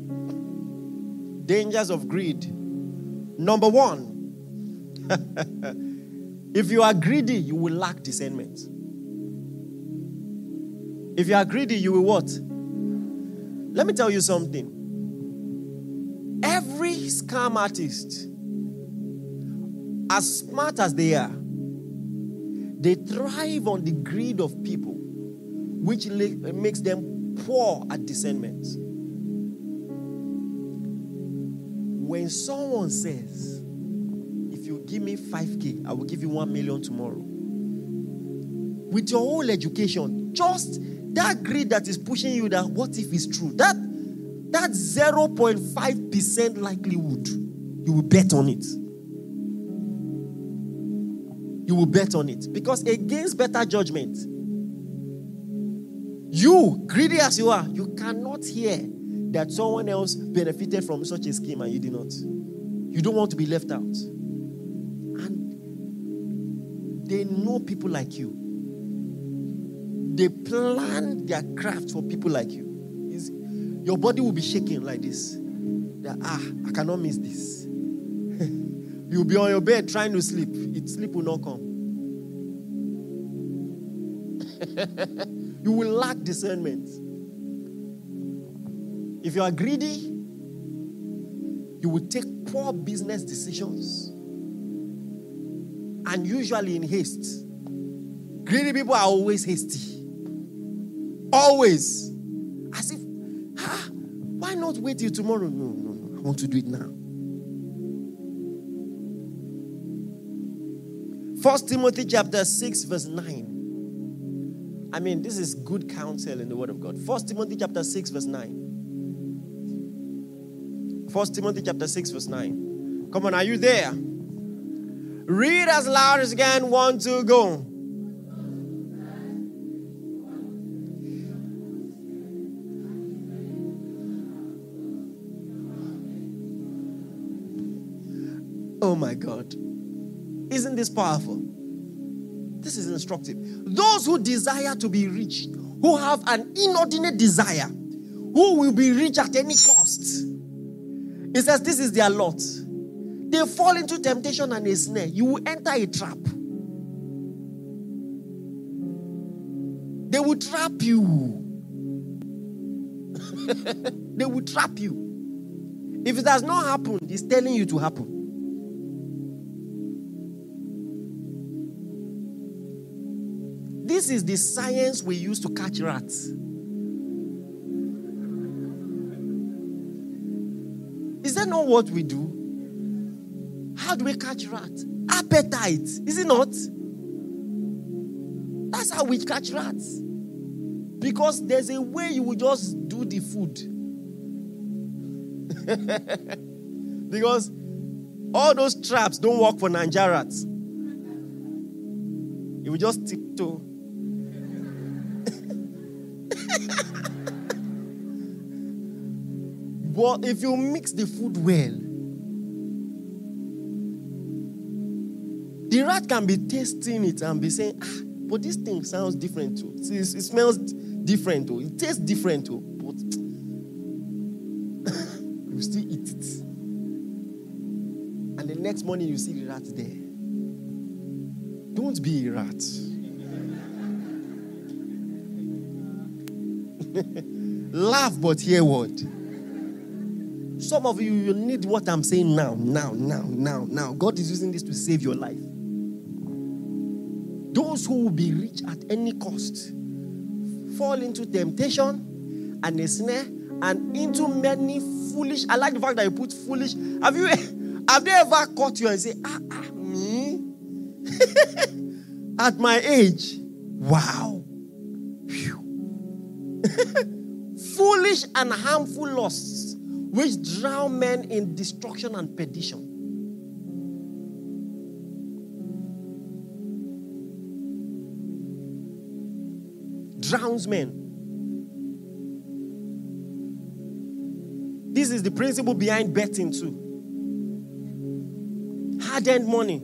Dangers of greed. Number one, if you are greedy, you will lack discernment. If you are greedy, you will what? Let me tell you something. Every scam artist, as smart as they are, they thrive on the greed of people, which makes them poor at discernment. When someone says, If you give me 5K, I will give you 1 million tomorrow, with your whole education, just that greed that is pushing you that what if it's true that that 0.5% likelihood you will bet on it. You will bet on it. Because against better judgment you greedy as you are you cannot hear that someone else benefited from such a scheme and you did not you don't want to be left out and they know people like you they plan their craft for people like you. It's, your body will be shaking like this. That, ah, I cannot miss this. You'll be on your bed trying to sleep. It sleep will not come. you will lack discernment. If you are greedy, you will take poor business decisions and usually in haste. Greedy people are always hasty. Always. As if, ah, why not wait till tomorrow? No, no, no. I want to do it now. First Timothy chapter 6, verse 9. I mean, this is good counsel in the word of God. First Timothy chapter 6, verse 9. First Timothy chapter 6, verse 9. Come on, are you there? Read as loud as you can. One, two, go. Oh my God. Isn't this powerful? This is instructive. Those who desire to be rich, who have an inordinate desire, who will be rich at any cost. It says this is their lot. They fall into temptation and a snare. You will enter a trap. They will trap you. they will trap you. If it has not happened, it's telling you to happen. This is the science we use to catch rats. That not what we do? How do we catch rats? Appetite, is it not? That's how we catch rats. Because there's a way you will just do the food. because all those traps don't work for Niger rats. You will just tiptoe But if you mix the food well, the rat can be tasting it and be saying, ah, but this thing sounds different too. It, it smells different too. It tastes different too. But you still eat it. And the next morning you see the rat there. Don't be a rat. Laugh, but hear what? Some of you, you need what I'm saying now, now, now, now, now. God is using this to save your life. Those who will be rich at any cost fall into temptation and a snare and into many foolish. I like the fact that you put foolish. Have you have they ever caught you and say, ah, ah me? at my age? Wow. foolish and harmful lusts which drown men in destruction and perdition. Drowns men. This is the principle behind betting, too. Hard earned money.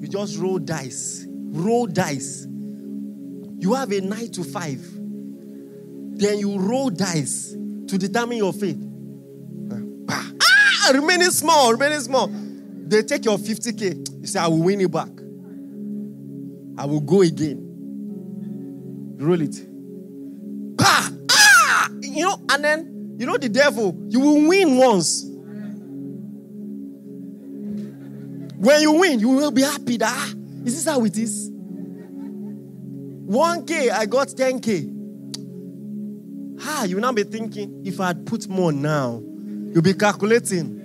You just roll dice. Roll dice. You have a nine to five. Then you roll dice to determine your fate remaining small, remaining small. They take your 50K. You say, I will win it back. I will go again. Roll it. Ah! Ah! You know, and then, you know, the devil, you will win once. When you win, you will be happy that, ah, is this how it is? 1K, I got 10K. Ah, you now be thinking, if I had put more now, you'll be calculating.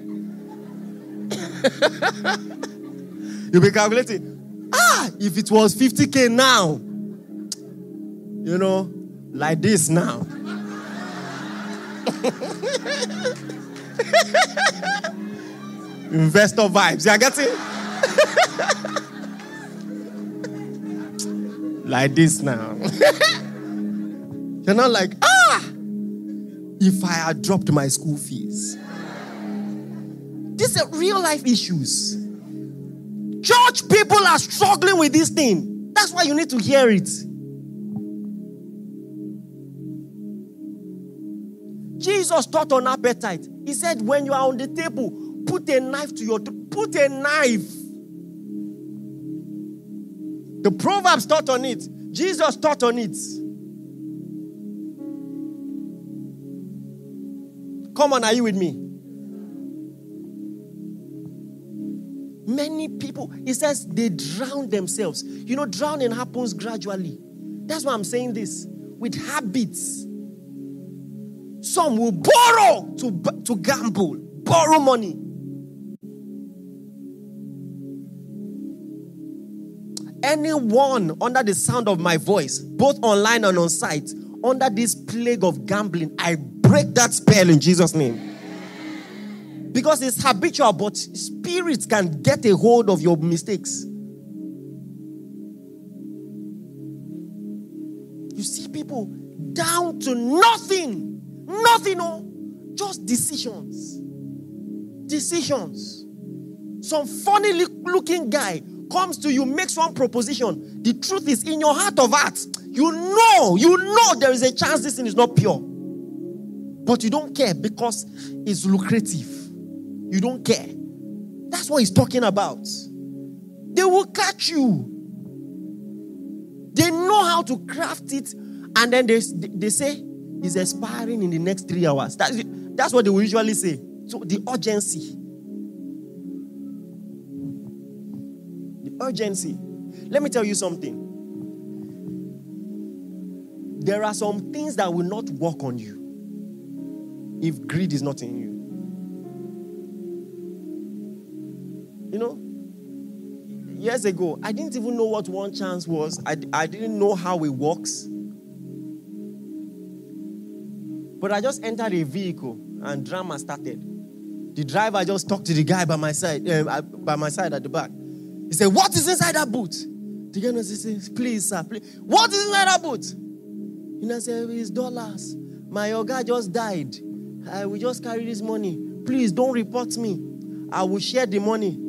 You'll be calculating. Ah, if it was 50k now, you know, like this now. Investor vibes. You are getting? like this now. You're not like, ah, if I had dropped my school fees. These are real life issues. Church people are struggling with this thing. That's why you need to hear it. Jesus taught on appetite. He said, when you are on the table, put a knife to your put a knife. The Proverbs taught on it, Jesus taught on it. Come on, are you with me? Many people, he says they drown themselves. You know, drowning happens gradually. That's why I'm saying this with habits. Some will borrow to, to gamble, borrow money. Anyone under the sound of my voice, both online and on site, under this plague of gambling, I break that spell in Jesus' name. Because it's habitual, but spirits can get a hold of your mistakes. You see people down to nothing. Nothing, no. Just decisions. Decisions. Some funny looking guy comes to you, makes one proposition. The truth is, in your heart of hearts, you know, you know there is a chance this thing is not pure. But you don't care because it's lucrative. You don't care. That's what he's talking about. They will catch you. They know how to craft it, and then they, they say it's expiring in the next three hours. That's, that's what they will usually say. So the urgency. The urgency. Let me tell you something. There are some things that will not work on you if greed is not in you. You years ago, I didn't even know what one chance was. I, I didn't know how it works. But I just entered a vehicle and drama started. The driver just talked to the guy by my side, uh, by my side at the back. He said, "What is inside that boot?" The guy says, "Please, sir, please. What is inside that boot?" You know, said, "It's dollars. My guy just died. I will just carry this money. Please don't report me. I will share the money."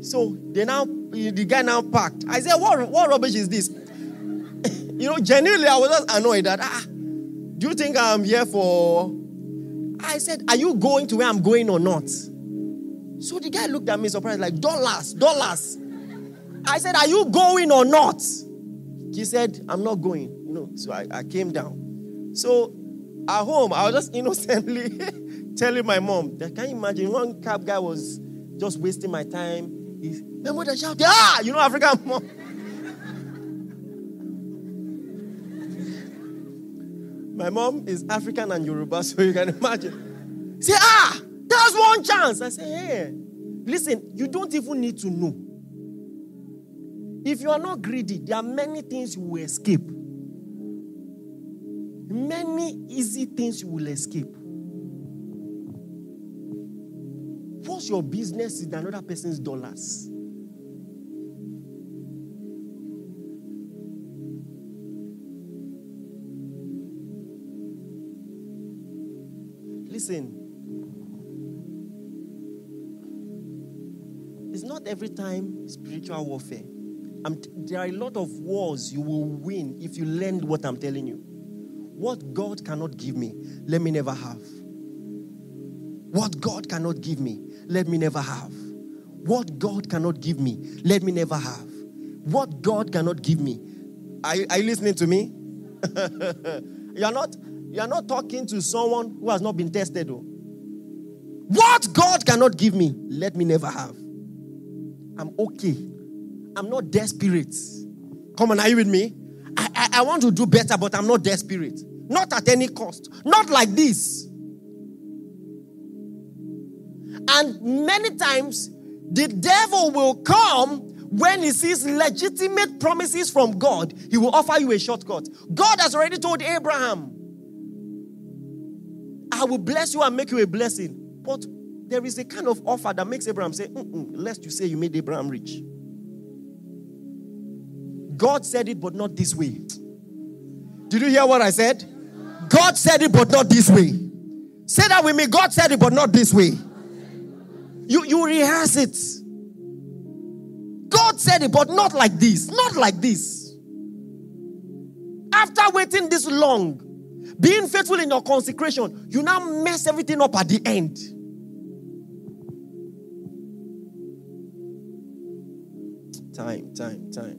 So they now, the guy now packed. I said, what, what rubbish is this? you know, genuinely, I was just annoyed that, ah, do you think I'm here for. I said, are you going to where I'm going or not? So the guy looked at me surprised, like, dollars, dollars. I said, are you going or not? He said, I'm not going. You know, so I, I came down. So at home, I was just innocently telling my mom that can you imagine one cab guy was just wasting my time my mother shouted, ah, you know African mom. my mom is African and Yoruba, so you can imagine. Say, ah, that's one chance. I say, hey, listen, you don't even need to know. If you are not greedy, there are many things you will escape. Many easy things you will escape. What's your business in another person's dollars? Listen, it's not every time spiritual warfare. I'm, there are a lot of wars you will win if you learn what I'm telling you. What God cannot give me, let me never have. What God cannot give me, let me never have. What God cannot give me, let me never have. What God cannot give me. Are, are you listening to me? you are not you are not talking to someone who has not been tested. Though. What God cannot give me, let me never have. I'm okay. I'm not desperate. Come on, are you with me? I, I, I want to do better, but I'm not desperate. Not at any cost. Not like this. And many times, the devil will come when he sees legitimate promises from God, he will offer you a shortcut. God has already told Abraham, I will bless you and make you a blessing. But there is a kind of offer that makes Abraham say, lest you say you made Abraham rich. God said it, but not this way. Did you hear what I said? God said it, but not this way. Say that with me. God said it, but not this way. You, you rehearse it. God said it, but not like this. Not like this. After waiting this long, being faithful in your consecration, you now mess everything up at the end. Time, time, time.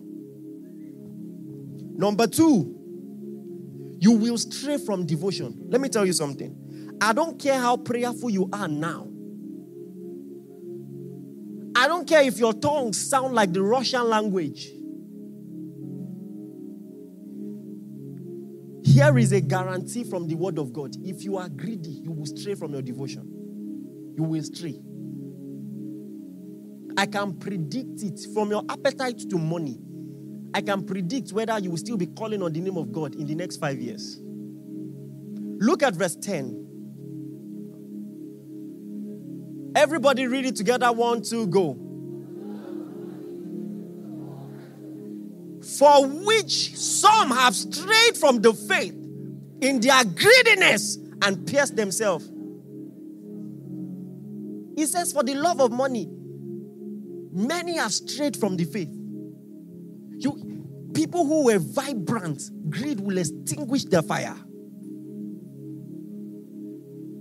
Number two, you will stray from devotion. Let me tell you something. I don't care how prayerful you are now. I don't care if your tongues sound like the Russian language. Here is a guarantee from the word of God. If you are greedy, you will stray from your devotion. You will stray. I can predict it from your appetite to money. I can predict whether you will still be calling on the name of God in the next five years. Look at verse 10. Everybody read it together. One, two, go. For which some have strayed from the faith in their greediness and pierced themselves. He says, For the love of money, many have strayed from the faith. You, people who were vibrant, greed will extinguish their fire.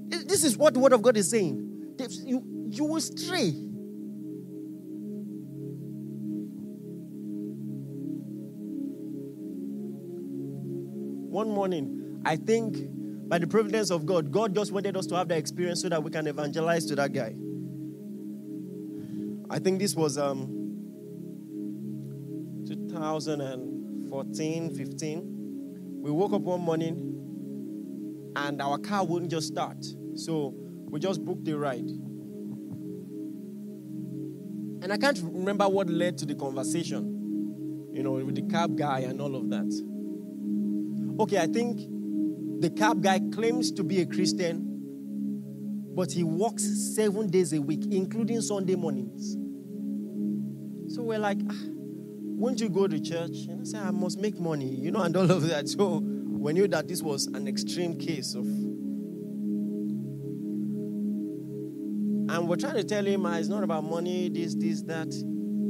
This is what the word of God is saying. You, you will stray. One morning, I think by the providence of God, God just wanted us to have that experience so that we can evangelize to that guy. I think this was um, 2014, 15. We woke up one morning and our car wouldn't just start. So we just booked a ride. And I can't remember what led to the conversation, you know, with the cab guy and all of that. Okay, I think the cab guy claims to be a Christian, but he works seven days a week, including Sunday mornings. So we're like, ah, won't you go to church? And I said, I must make money, you know, and all of that. So we knew that this was an extreme case of And we're trying to tell him ah, it's not about money, this, this, that.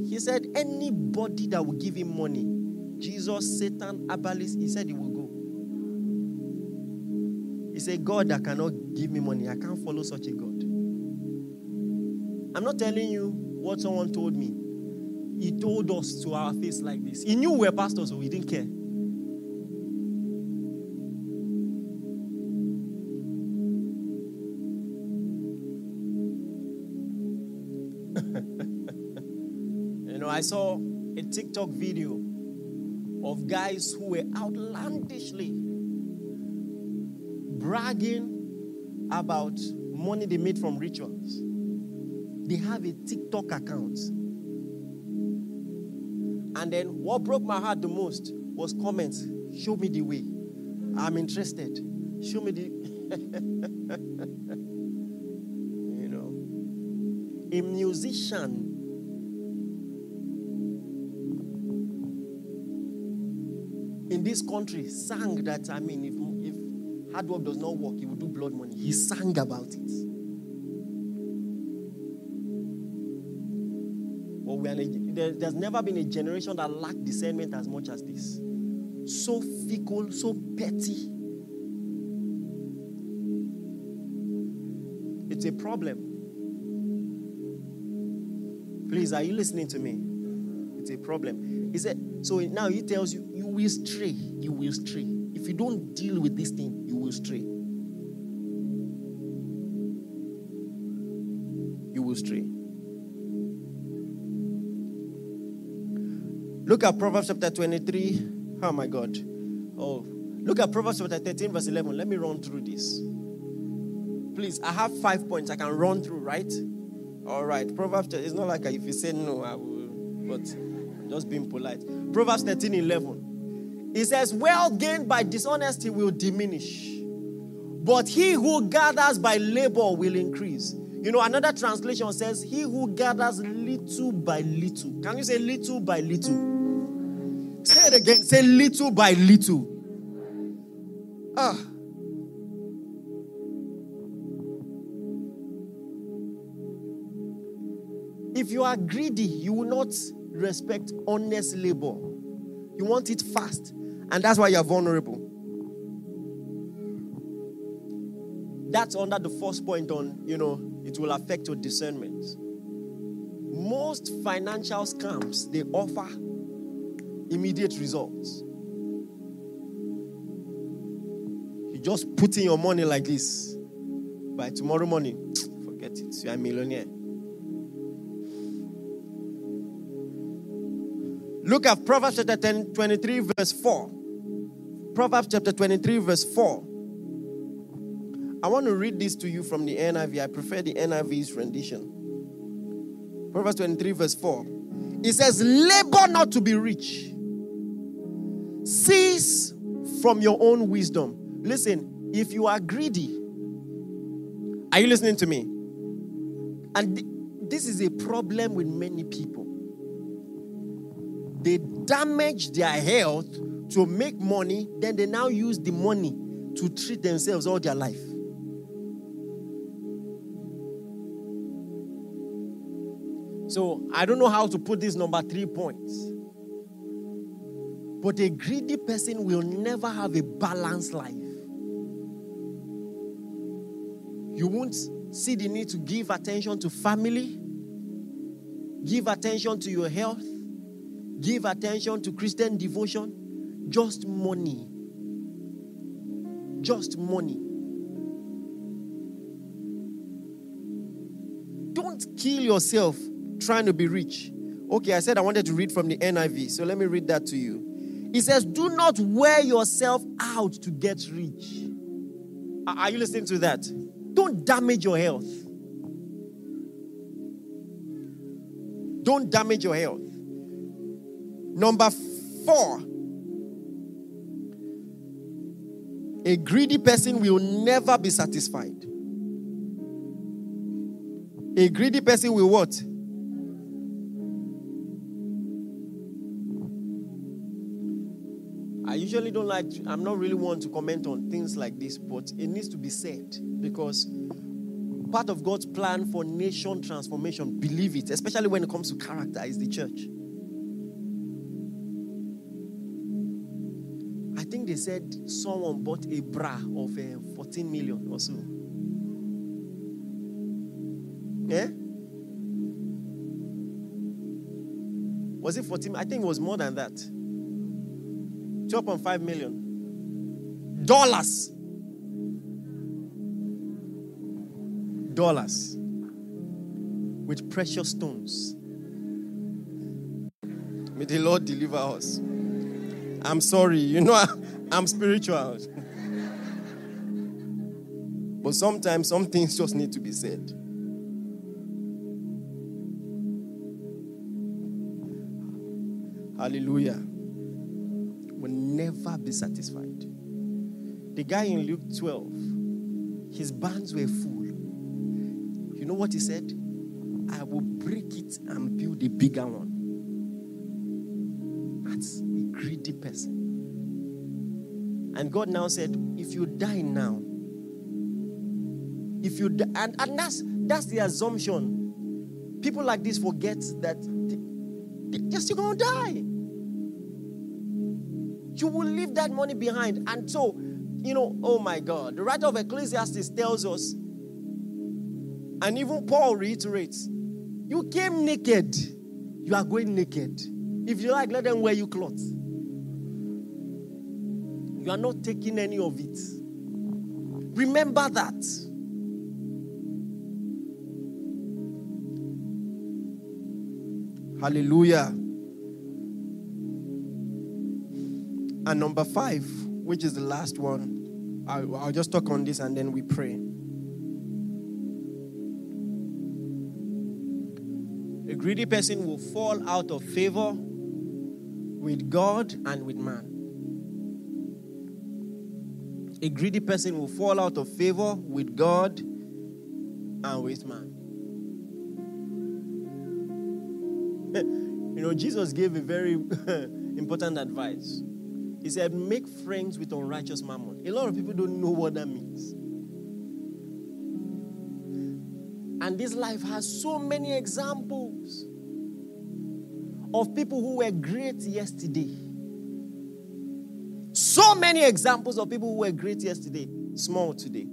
He said, anybody that will give him money, Jesus, Satan, Abalis, he said he will go. He said, God that cannot give me money, I can't follow such a God. I'm not telling you what someone told me. He told us to our face like this. He knew we were pastors, so he didn't care. I saw a TikTok video of guys who were outlandishly bragging about money they made from rituals. They have a TikTok account. And then what broke my heart the most was comments. Show me the way. I'm interested. Show me the. you know, a musician this country sang that, I mean, if, if hard work does not work, he will do blood money. He sang about it. But we are there, there's never been a generation that lacked discernment as much as this. So fickle, so petty. It's a problem. Please, are you listening to me? It's a problem. He said, so now he tells you, you will stray. You will stray. If you don't deal with this thing, you will stray. You will stray. Look at Proverbs chapter 23. Oh my God. Oh, look at Proverbs chapter 13, verse 11. Let me run through this. Please, I have five points I can run through, right? All right. Proverbs, it's not like if you say no, I will. But just being polite. Proverbs 13 11. It says, Wealth gained by dishonesty will diminish, but he who gathers by labor will increase. You know, another translation says, He who gathers little by little. Can you say little by little? Say it again. Say little by little. Ah. If you are greedy, you will not respect honest labor. You want it fast, and that's why you're vulnerable. That's under the first point on, you know, it will affect your discernment. most financial scams they offer immediate results. You just put in your money like this. By tomorrow morning, forget it. You are a millionaire. Look at Proverbs chapter 10, 23, verse 4. Proverbs chapter 23, verse 4. I want to read this to you from the NIV. I prefer the NIV's rendition. Proverbs 23, verse 4. It says, Labor not to be rich, cease from your own wisdom. Listen, if you are greedy, are you listening to me? And th- this is a problem with many people. They damage their health to make money, then they now use the money to treat themselves all their life. So I don't know how to put this number three points. But a greedy person will never have a balanced life. You won't see the need to give attention to family, give attention to your health, give attention to Christian devotion, just money. Just money. Don't kill yourself trying to be rich. Okay, I said I wanted to read from the NIV, so let me read that to you. It says, Do not wear yourself out to get rich. Are you listening to that? Don't damage your health. Don't damage your health. Number four, a greedy person will never be satisfied. A greedy person will what? I usually don't like, to, I'm not really one to comment on things like this, but it needs to be said because part of God's plan for nation transformation, believe it, especially when it comes to character, is the church. They said someone bought a bra of uh, 14 million or so. Yeah? Was it 14? I think it was more than that. 12.5 million dollars. Dollars with precious stones. May the Lord deliver us. I'm sorry, you know, I'm spiritual. but sometimes some things just need to be said. Hallelujah will never be satisfied. The guy in Luke 12, his barns were full. You know what he said? I will break it and build a bigger one. That's greedy person. And God now said, if you die now, if you die, and, and that's that's the assumption. People like this forget that they, they're still gonna die you will leave that money behind. And so, you know, oh my God, the writer of Ecclesiastes tells us, and even Paul reiterates, you came naked, you are going naked. If you like, let them wear you clothes. You are not taking any of it. Remember that. Hallelujah. And number five, which is the last one, I'll, I'll just talk on this and then we pray. A greedy person will fall out of favor with God and with man. A greedy person will fall out of favor with God and with man. you know, Jesus gave a very important advice. He said, make friends with unrighteous mammon. A lot of people don't know what that means. And this life has so many examples of people who were great yesterday. Many examples of people who were great yesterday, small today.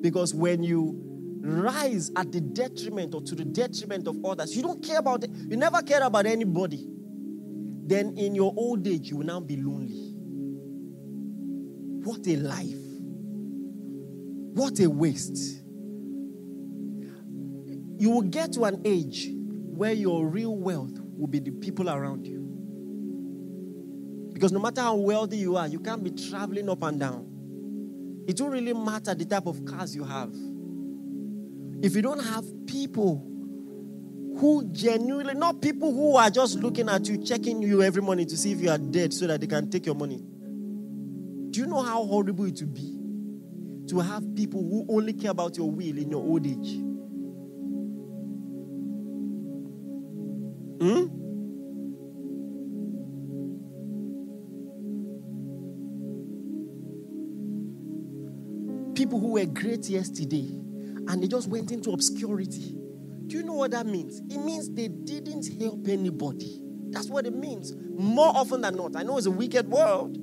Because when you rise at the detriment or to the detriment of others, you don't care about it, you never care about anybody, then in your old age, you will now be lonely. What a life! What a waste. You will get to an age where your real wealth will be the people around you. Because no matter how wealthy you are, you can't be traveling up and down. It don't really matter the type of cars you have. If you don't have people who genuinely, not people who are just looking at you, checking you every morning to see if you are dead so that they can take your money. Do you know how horrible it would be to have people who only care about your will in your old age? Hmm? Great yesterday and they just went into obscurity. Do you know what that means? It means they didn't help anybody. That's what it means. More often than not. I know it's a wicked world.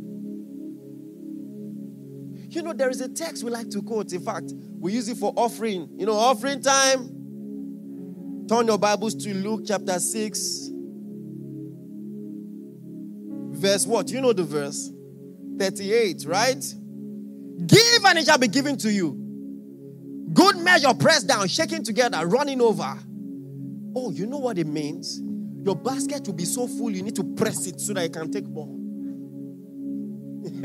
You know, there is a text we like to quote. In fact, we use it for offering. You know, offering time. Turn your Bibles to Luke chapter 6. Verse what? You know the verse? 38, right? Give and it shall be given to you. Measure, pressed down, shaking together, running over. Oh, you know what it means? Your basket will be so full, you need to press it so that it can take more.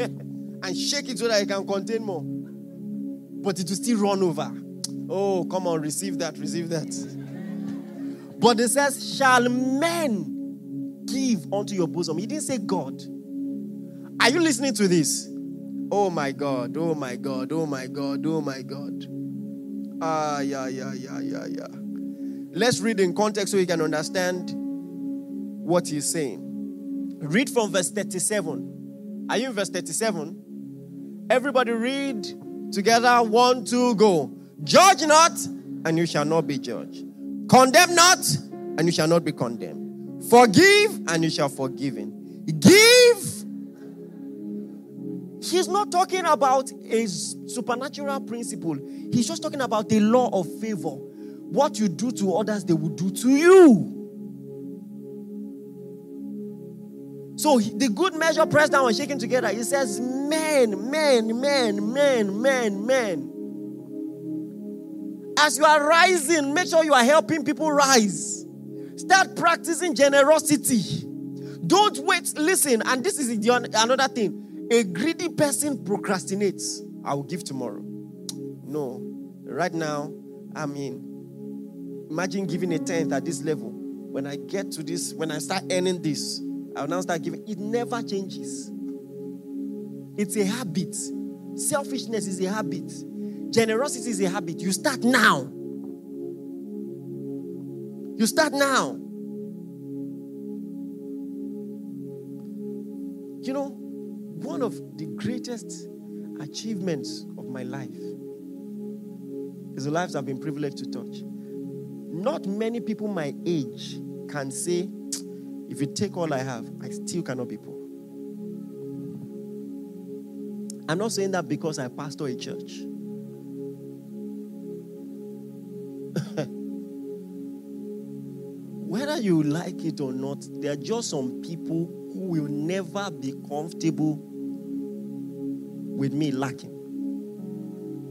and shake it so that it can contain more. But it will still run over. Oh, come on, receive that, receive that. But it says, Shall men give unto your bosom? He didn't say God. Are you listening to this? Oh my God, oh my God, oh my God, oh my God. Ah, yeah, yeah, yeah, yeah, yeah. Let's read in context so you can understand what he's saying. Read from verse 37. Are you in verse 37? Everybody read together. One, two, go. Judge not, and you shall not be judged. Condemn not, and you shall not be condemned. Forgive, and you shall forgiven. Give, He's not talking about a supernatural principle. He's just talking about the law of favor. What you do to others, they will do to you. So the good measure pressed down and shaken together, he says, men, men, men, men, men, men. As you are rising, make sure you are helping people rise. Start practicing generosity. Don't wait. Listen, and this is the, another thing. A greedy person procrastinates. I will give tomorrow. No. Right now, I mean, imagine giving a tenth at this level. When I get to this, when I start earning this, I'll now start giving. It never changes. It's a habit. Selfishness is a habit. Generosity is a habit. You start now. You start now. One of the greatest achievements of my life is the lives I've been privileged to touch. Not many people my age can say, if you take all I have, I still cannot be poor. I'm not saying that because I pastor a church. Whether you like it or not, there are just some people who will never be comfortable with me lacking.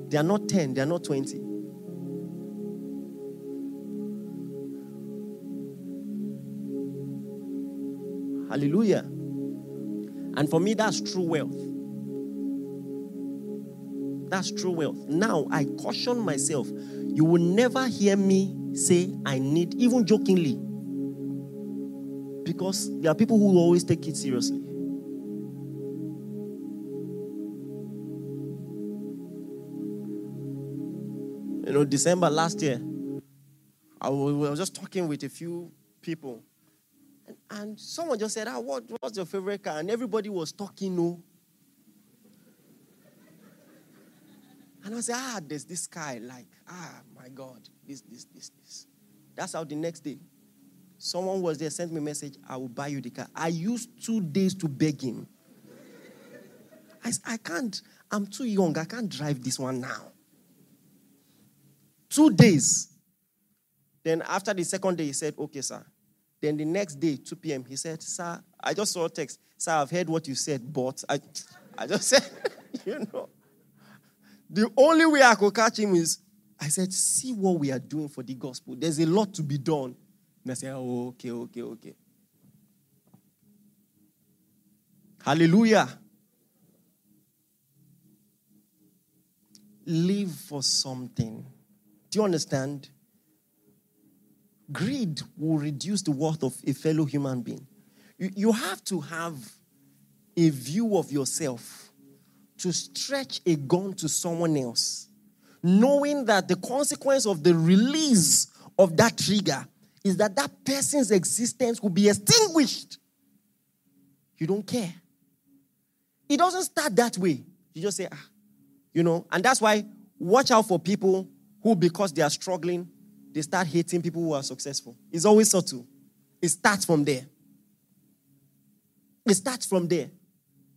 They are not 10, they are not 20. Hallelujah. And for me, that's true wealth. That's true wealth. Now, I caution myself. You will never hear me say, I need, even jokingly, because there are people who always take it seriously. Know, December last year, I was just talking with a few people, and, and someone just said, ah, what, What's your favorite car? And everybody was talking, no. And I said, Ah, there's this guy, like, ah, my God, this, this, this, this. That's how the next day, Someone was there, sent me a message, I will buy you the car. I used two days to beg him. I, I can't, I'm too young, I can't drive this one now. Two days. Then after the second day, he said, Okay, sir. Then the next day, 2 p.m., he said, Sir, I just saw a text. Sir, I've heard what you said, but I, I just said, you know. The only way I could catch him is I said, See what we are doing for the gospel. There's a lot to be done. And I said, Oh, okay, okay, okay. Hallelujah. Live for something. Do you understand? Greed will reduce the worth of a fellow human being. You, you have to have a view of yourself to stretch a gun to someone else, knowing that the consequence of the release of that trigger is that that person's existence will be extinguished. You don't care. It doesn't start that way. You just say, ah, you know, and that's why watch out for people who, because they are struggling, they start hating people who are successful. It's always subtle. It starts from there. It starts from there.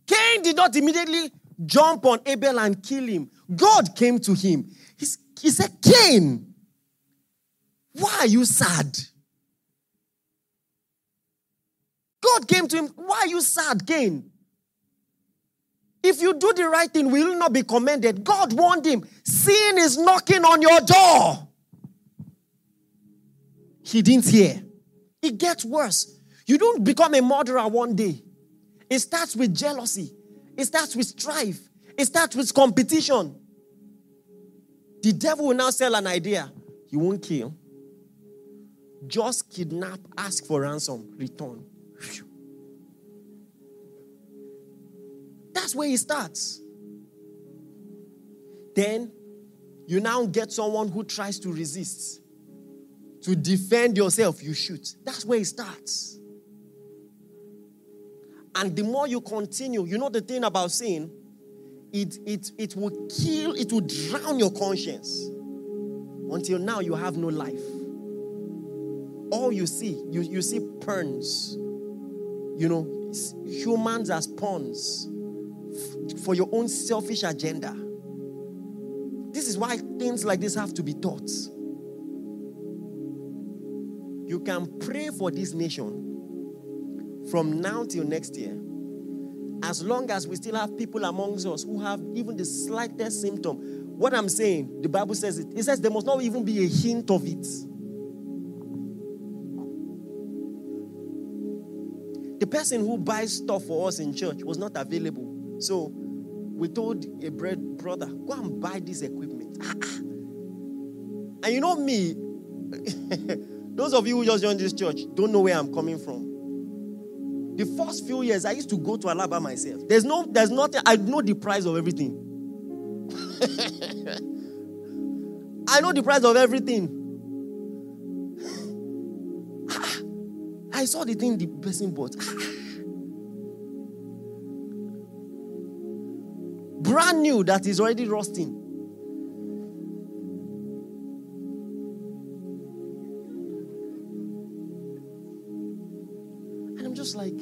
Cain did not immediately jump on Abel and kill him. God came to him. He said, Cain, why are you sad? God came to him. Why are you sad, Cain? If you do the right thing, will not be commended. God warned him. Sin is knocking on your door. He didn't hear. It gets worse. You don't become a murderer one day. It starts with jealousy, it starts with strife, it starts with competition. The devil will now sell an idea. You won't kill. Just kidnap, ask for ransom, return. That's where it starts. Then you now get someone who tries to resist. To defend yourself, you shoot. That's where it starts. And the more you continue, you know the thing about sin, it, it, it will kill, it will drown your conscience. Until now, you have no life. All you see, you, you see pawns. You know, humans as pawns for your own selfish agenda. This is why things like this have to be taught. You can pray for this nation from now till next year. As long as we still have people amongst us who have even the slightest symptom. What I'm saying, the Bible says it. It says there must not even be a hint of it. The person who buys stuff for us in church was not available. So we told a bread brother, go and buy this equipment. Ah, ah. and you know me, those of you who just joined this church don't know where I'm coming from. The first few years, I used to go to Alaba myself. There's no, there's nothing, I know the price of everything. I know the price of everything. Ah, I saw the thing the person bought. Brand new that is already rusting. And I'm just like,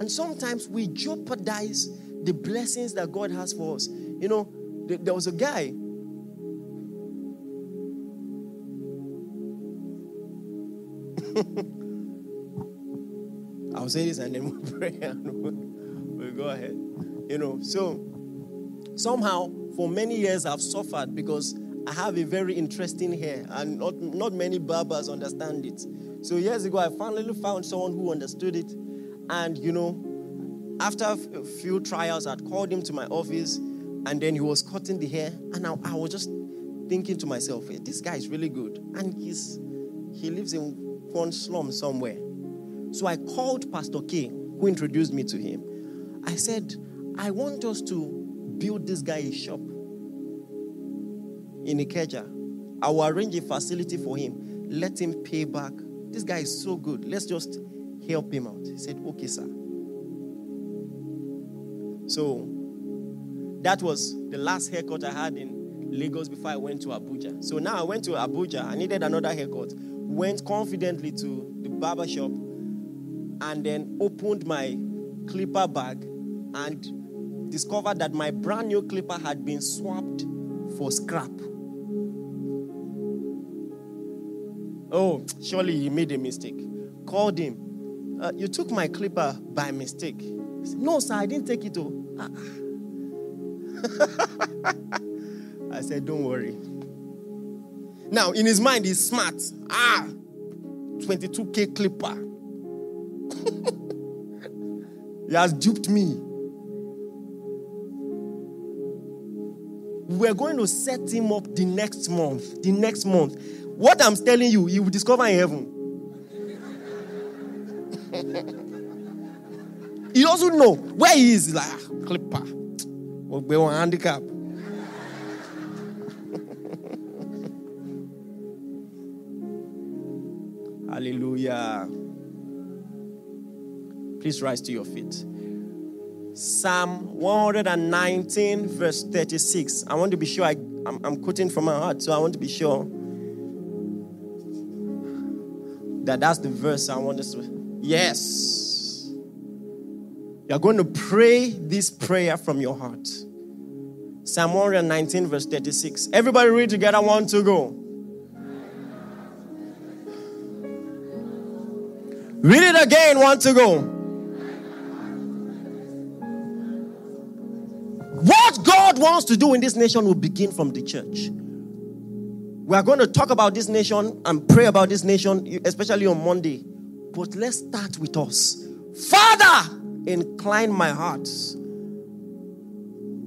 and sometimes we jeopardize the blessings that God has for us. You know, there was a guy. I'll say this and then we'll pray go ahead. You know, so somehow for many years I've suffered because I have a very interesting hair and not, not many barbers understand it. So years ago, I finally found someone who understood it. And, you know, after a few trials, I'd called him to my office and then he was cutting the hair. And I, I was just thinking to myself, hey, this guy is really good. And he's, he lives in one slum somewhere. So I called Pastor K, who introduced me to him. I said, I want us to build this guy a shop in Ikeja. I will arrange a facility for him. Let him pay back. This guy is so good. Let's just help him out. He said, Okay, sir. So that was the last haircut I had in Lagos before I went to Abuja. So now I went to Abuja. I needed another haircut. Went confidently to the barber shop and then opened my clipper bag and discovered that my brand new clipper had been swapped for scrap. Oh, surely he made a mistake. Called him. Uh, you took my clipper by mistake. Said, no, sir, I didn't take it. Oh. I said, don't worry. Now, in his mind, he's smart. Ah, 22k clipper. he has duped me. We're going to set him up the next month. The next month. What I'm telling you, you will discover in heaven. he doesn't know where he is. Like, ah, clipper. We're on handicap. Hallelujah. Please rise to your feet. Psalm 119, verse 36. I want to be sure I, I'm, I'm quoting from my heart, so I want to be sure that that's the verse I want us to. Yes. You're going to pray this prayer from your heart. Psalm 119, verse 36. Everybody read together. One to go. Read it again. One to go. God wants to do in this nation will begin from the church. We are going to talk about this nation and pray about this nation, especially on Monday. But let's start with us. Father, incline my heart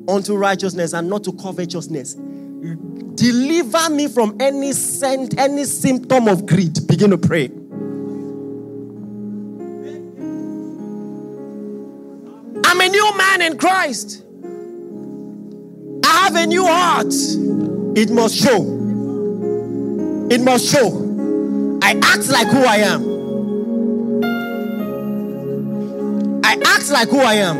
unto righteousness and not to covetousness. Deliver me from any scent, any symptom of greed. Begin to pray. I'm a new man in Christ. I have a new heart. It must show. It must show. I act like who I am. I act like who I am.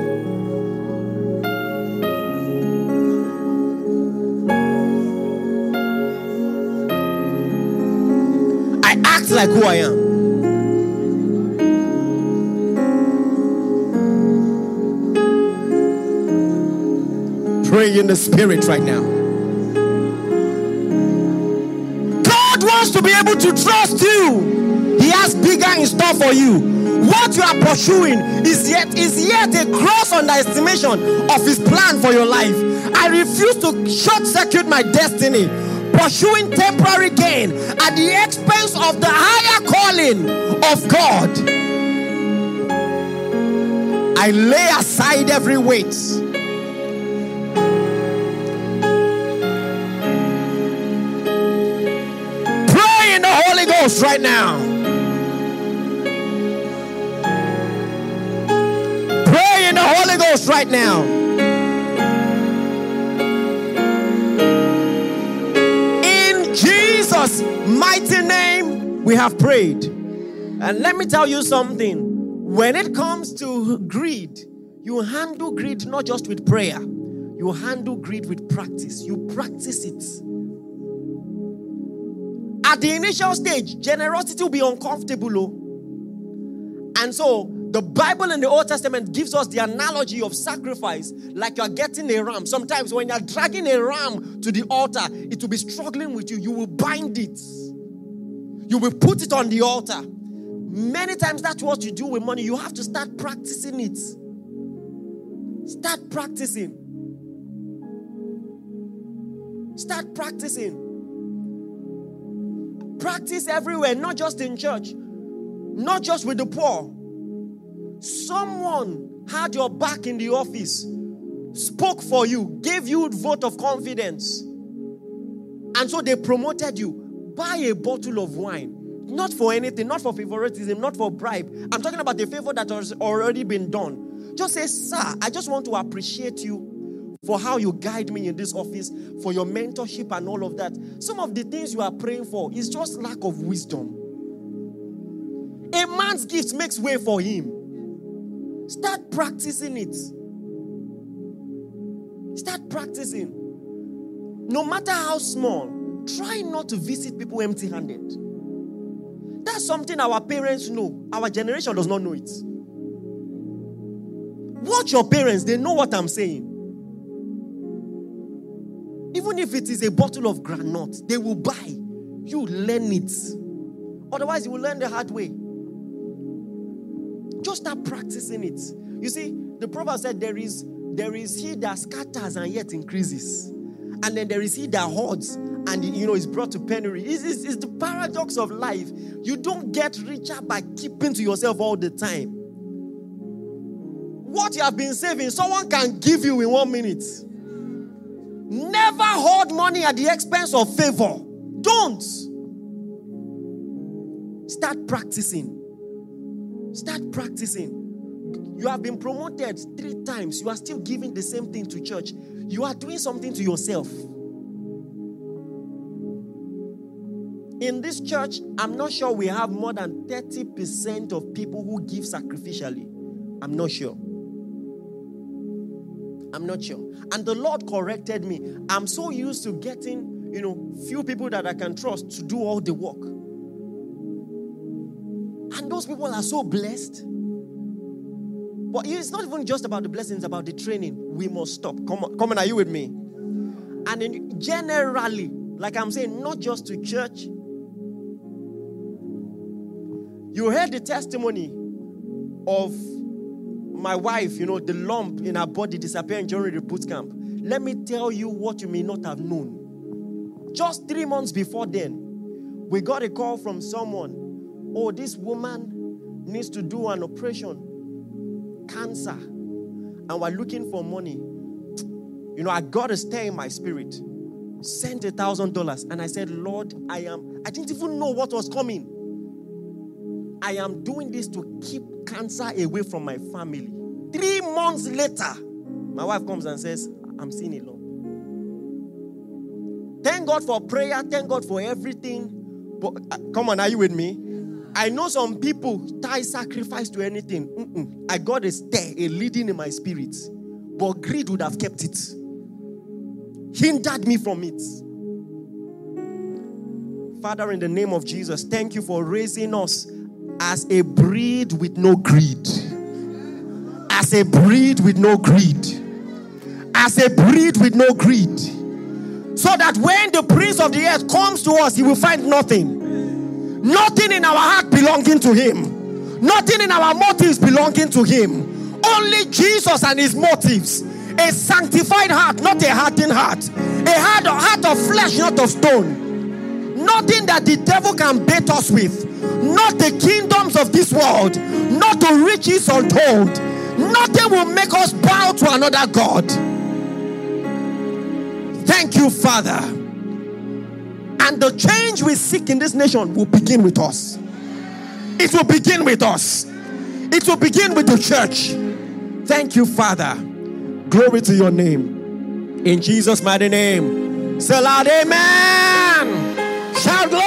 I act like who I am. In the spirit right now. God wants to be able to trust you. He has bigger in store for you. What you are pursuing is yet is yet a gross underestimation of his plan for your life. I refuse to short circuit my destiny, pursuing temporary gain at the expense of the higher calling of God. I lay aside every weight Right now. Pray in the Holy Ghost right now. In Jesus' mighty name, we have prayed. And let me tell you something. When it comes to greed, you handle greed not just with prayer, you handle greed with practice. You practice it. At the initial stage, generosity will be uncomfortable. Oh. And so, the Bible in the Old Testament gives us the analogy of sacrifice like you're getting a ram. Sometimes, when you're dragging a ram to the altar, it will be struggling with you. You will bind it, you will put it on the altar. Many times, that's what you do with money. You have to start practicing it. Start practicing. Start practicing. Practice everywhere, not just in church, not just with the poor. Someone had your back in the office, spoke for you, gave you a vote of confidence, and so they promoted you. Buy a bottle of wine, not for anything, not for favoritism, not for bribe. I'm talking about the favor that has already been done. Just say, Sir, I just want to appreciate you for how you guide me in this office, for your mentorship and all of that. Some of the things you are praying for is just lack of wisdom. A man's gift makes way for him. Start practicing it. Start practicing. No matter how small, try not to visit people empty handed. That's something our parents know. Our generation does not know it. Watch your parents, they know what I'm saying. Even if it is a bottle of granite, they will buy. You learn it. Otherwise, you will learn the hard way. Just start practicing it. You see, the proverb said there is there is he that scatters and yet increases. And then there is he that hoards and you know is brought to penury. It's, it's, it's the paradox of life. You don't get richer by keeping to yourself all the time. What you have been saving, someone can give you in one minute. Never hoard money at the expense of favor. Don't. Start practicing. Start practicing. You have been promoted three times. You are still giving the same thing to church. You are doing something to yourself. In this church, I'm not sure we have more than 30% of people who give sacrificially. I'm not sure. I'm not sure. And the Lord corrected me. I'm so used to getting, you know, few people that I can trust to do all the work. And those people are so blessed. But it's not even just about the blessings, about the training. We must stop. Come on, come on, are you with me? And in, generally, like I'm saying, not just to church. You heard the testimony of my wife, you know, the lump in her body disappearing during the boot camp. Let me tell you what you may not have known. Just three months before then, we got a call from someone. Oh, this woman needs to do an operation, cancer, and we're looking for money. You know, I got to stay in my spirit. Sent a thousand dollars, and I said, Lord, I am. I didn't even know what was coming. I am doing this to keep cancer away from my family. Three months later, my wife comes and says, I'm seeing a lump. Thank God for prayer. Thank God for everything. But uh, come on, are you with me? I know some people tie sacrifice to anything. Mm-mm. I got a stir, a leading in my spirit. But greed would have kept it, hindered me from it. Father, in the name of Jesus, thank you for raising us as a breed with no greed. As a breed with no greed. As a breed with no greed. So that when the prince of the earth comes to us, he will find nothing. Nothing in our heart belonging to him. Nothing in our motives belonging to him. Only Jesus and his motives. A sanctified heart, not a hardened heart. A heart, a heart of flesh, not of stone. Nothing that the devil can bait us with. Not the kingdoms of this world. Not the riches untold. Nothing will make us bow to another God. Thank you, Father. And the change we seek in this nation will begin with us. It will begin with us. It will begin with the church. Thank you, Father. Glory to your name. In Jesus' mighty name. Say loud, Amen. Shout glory!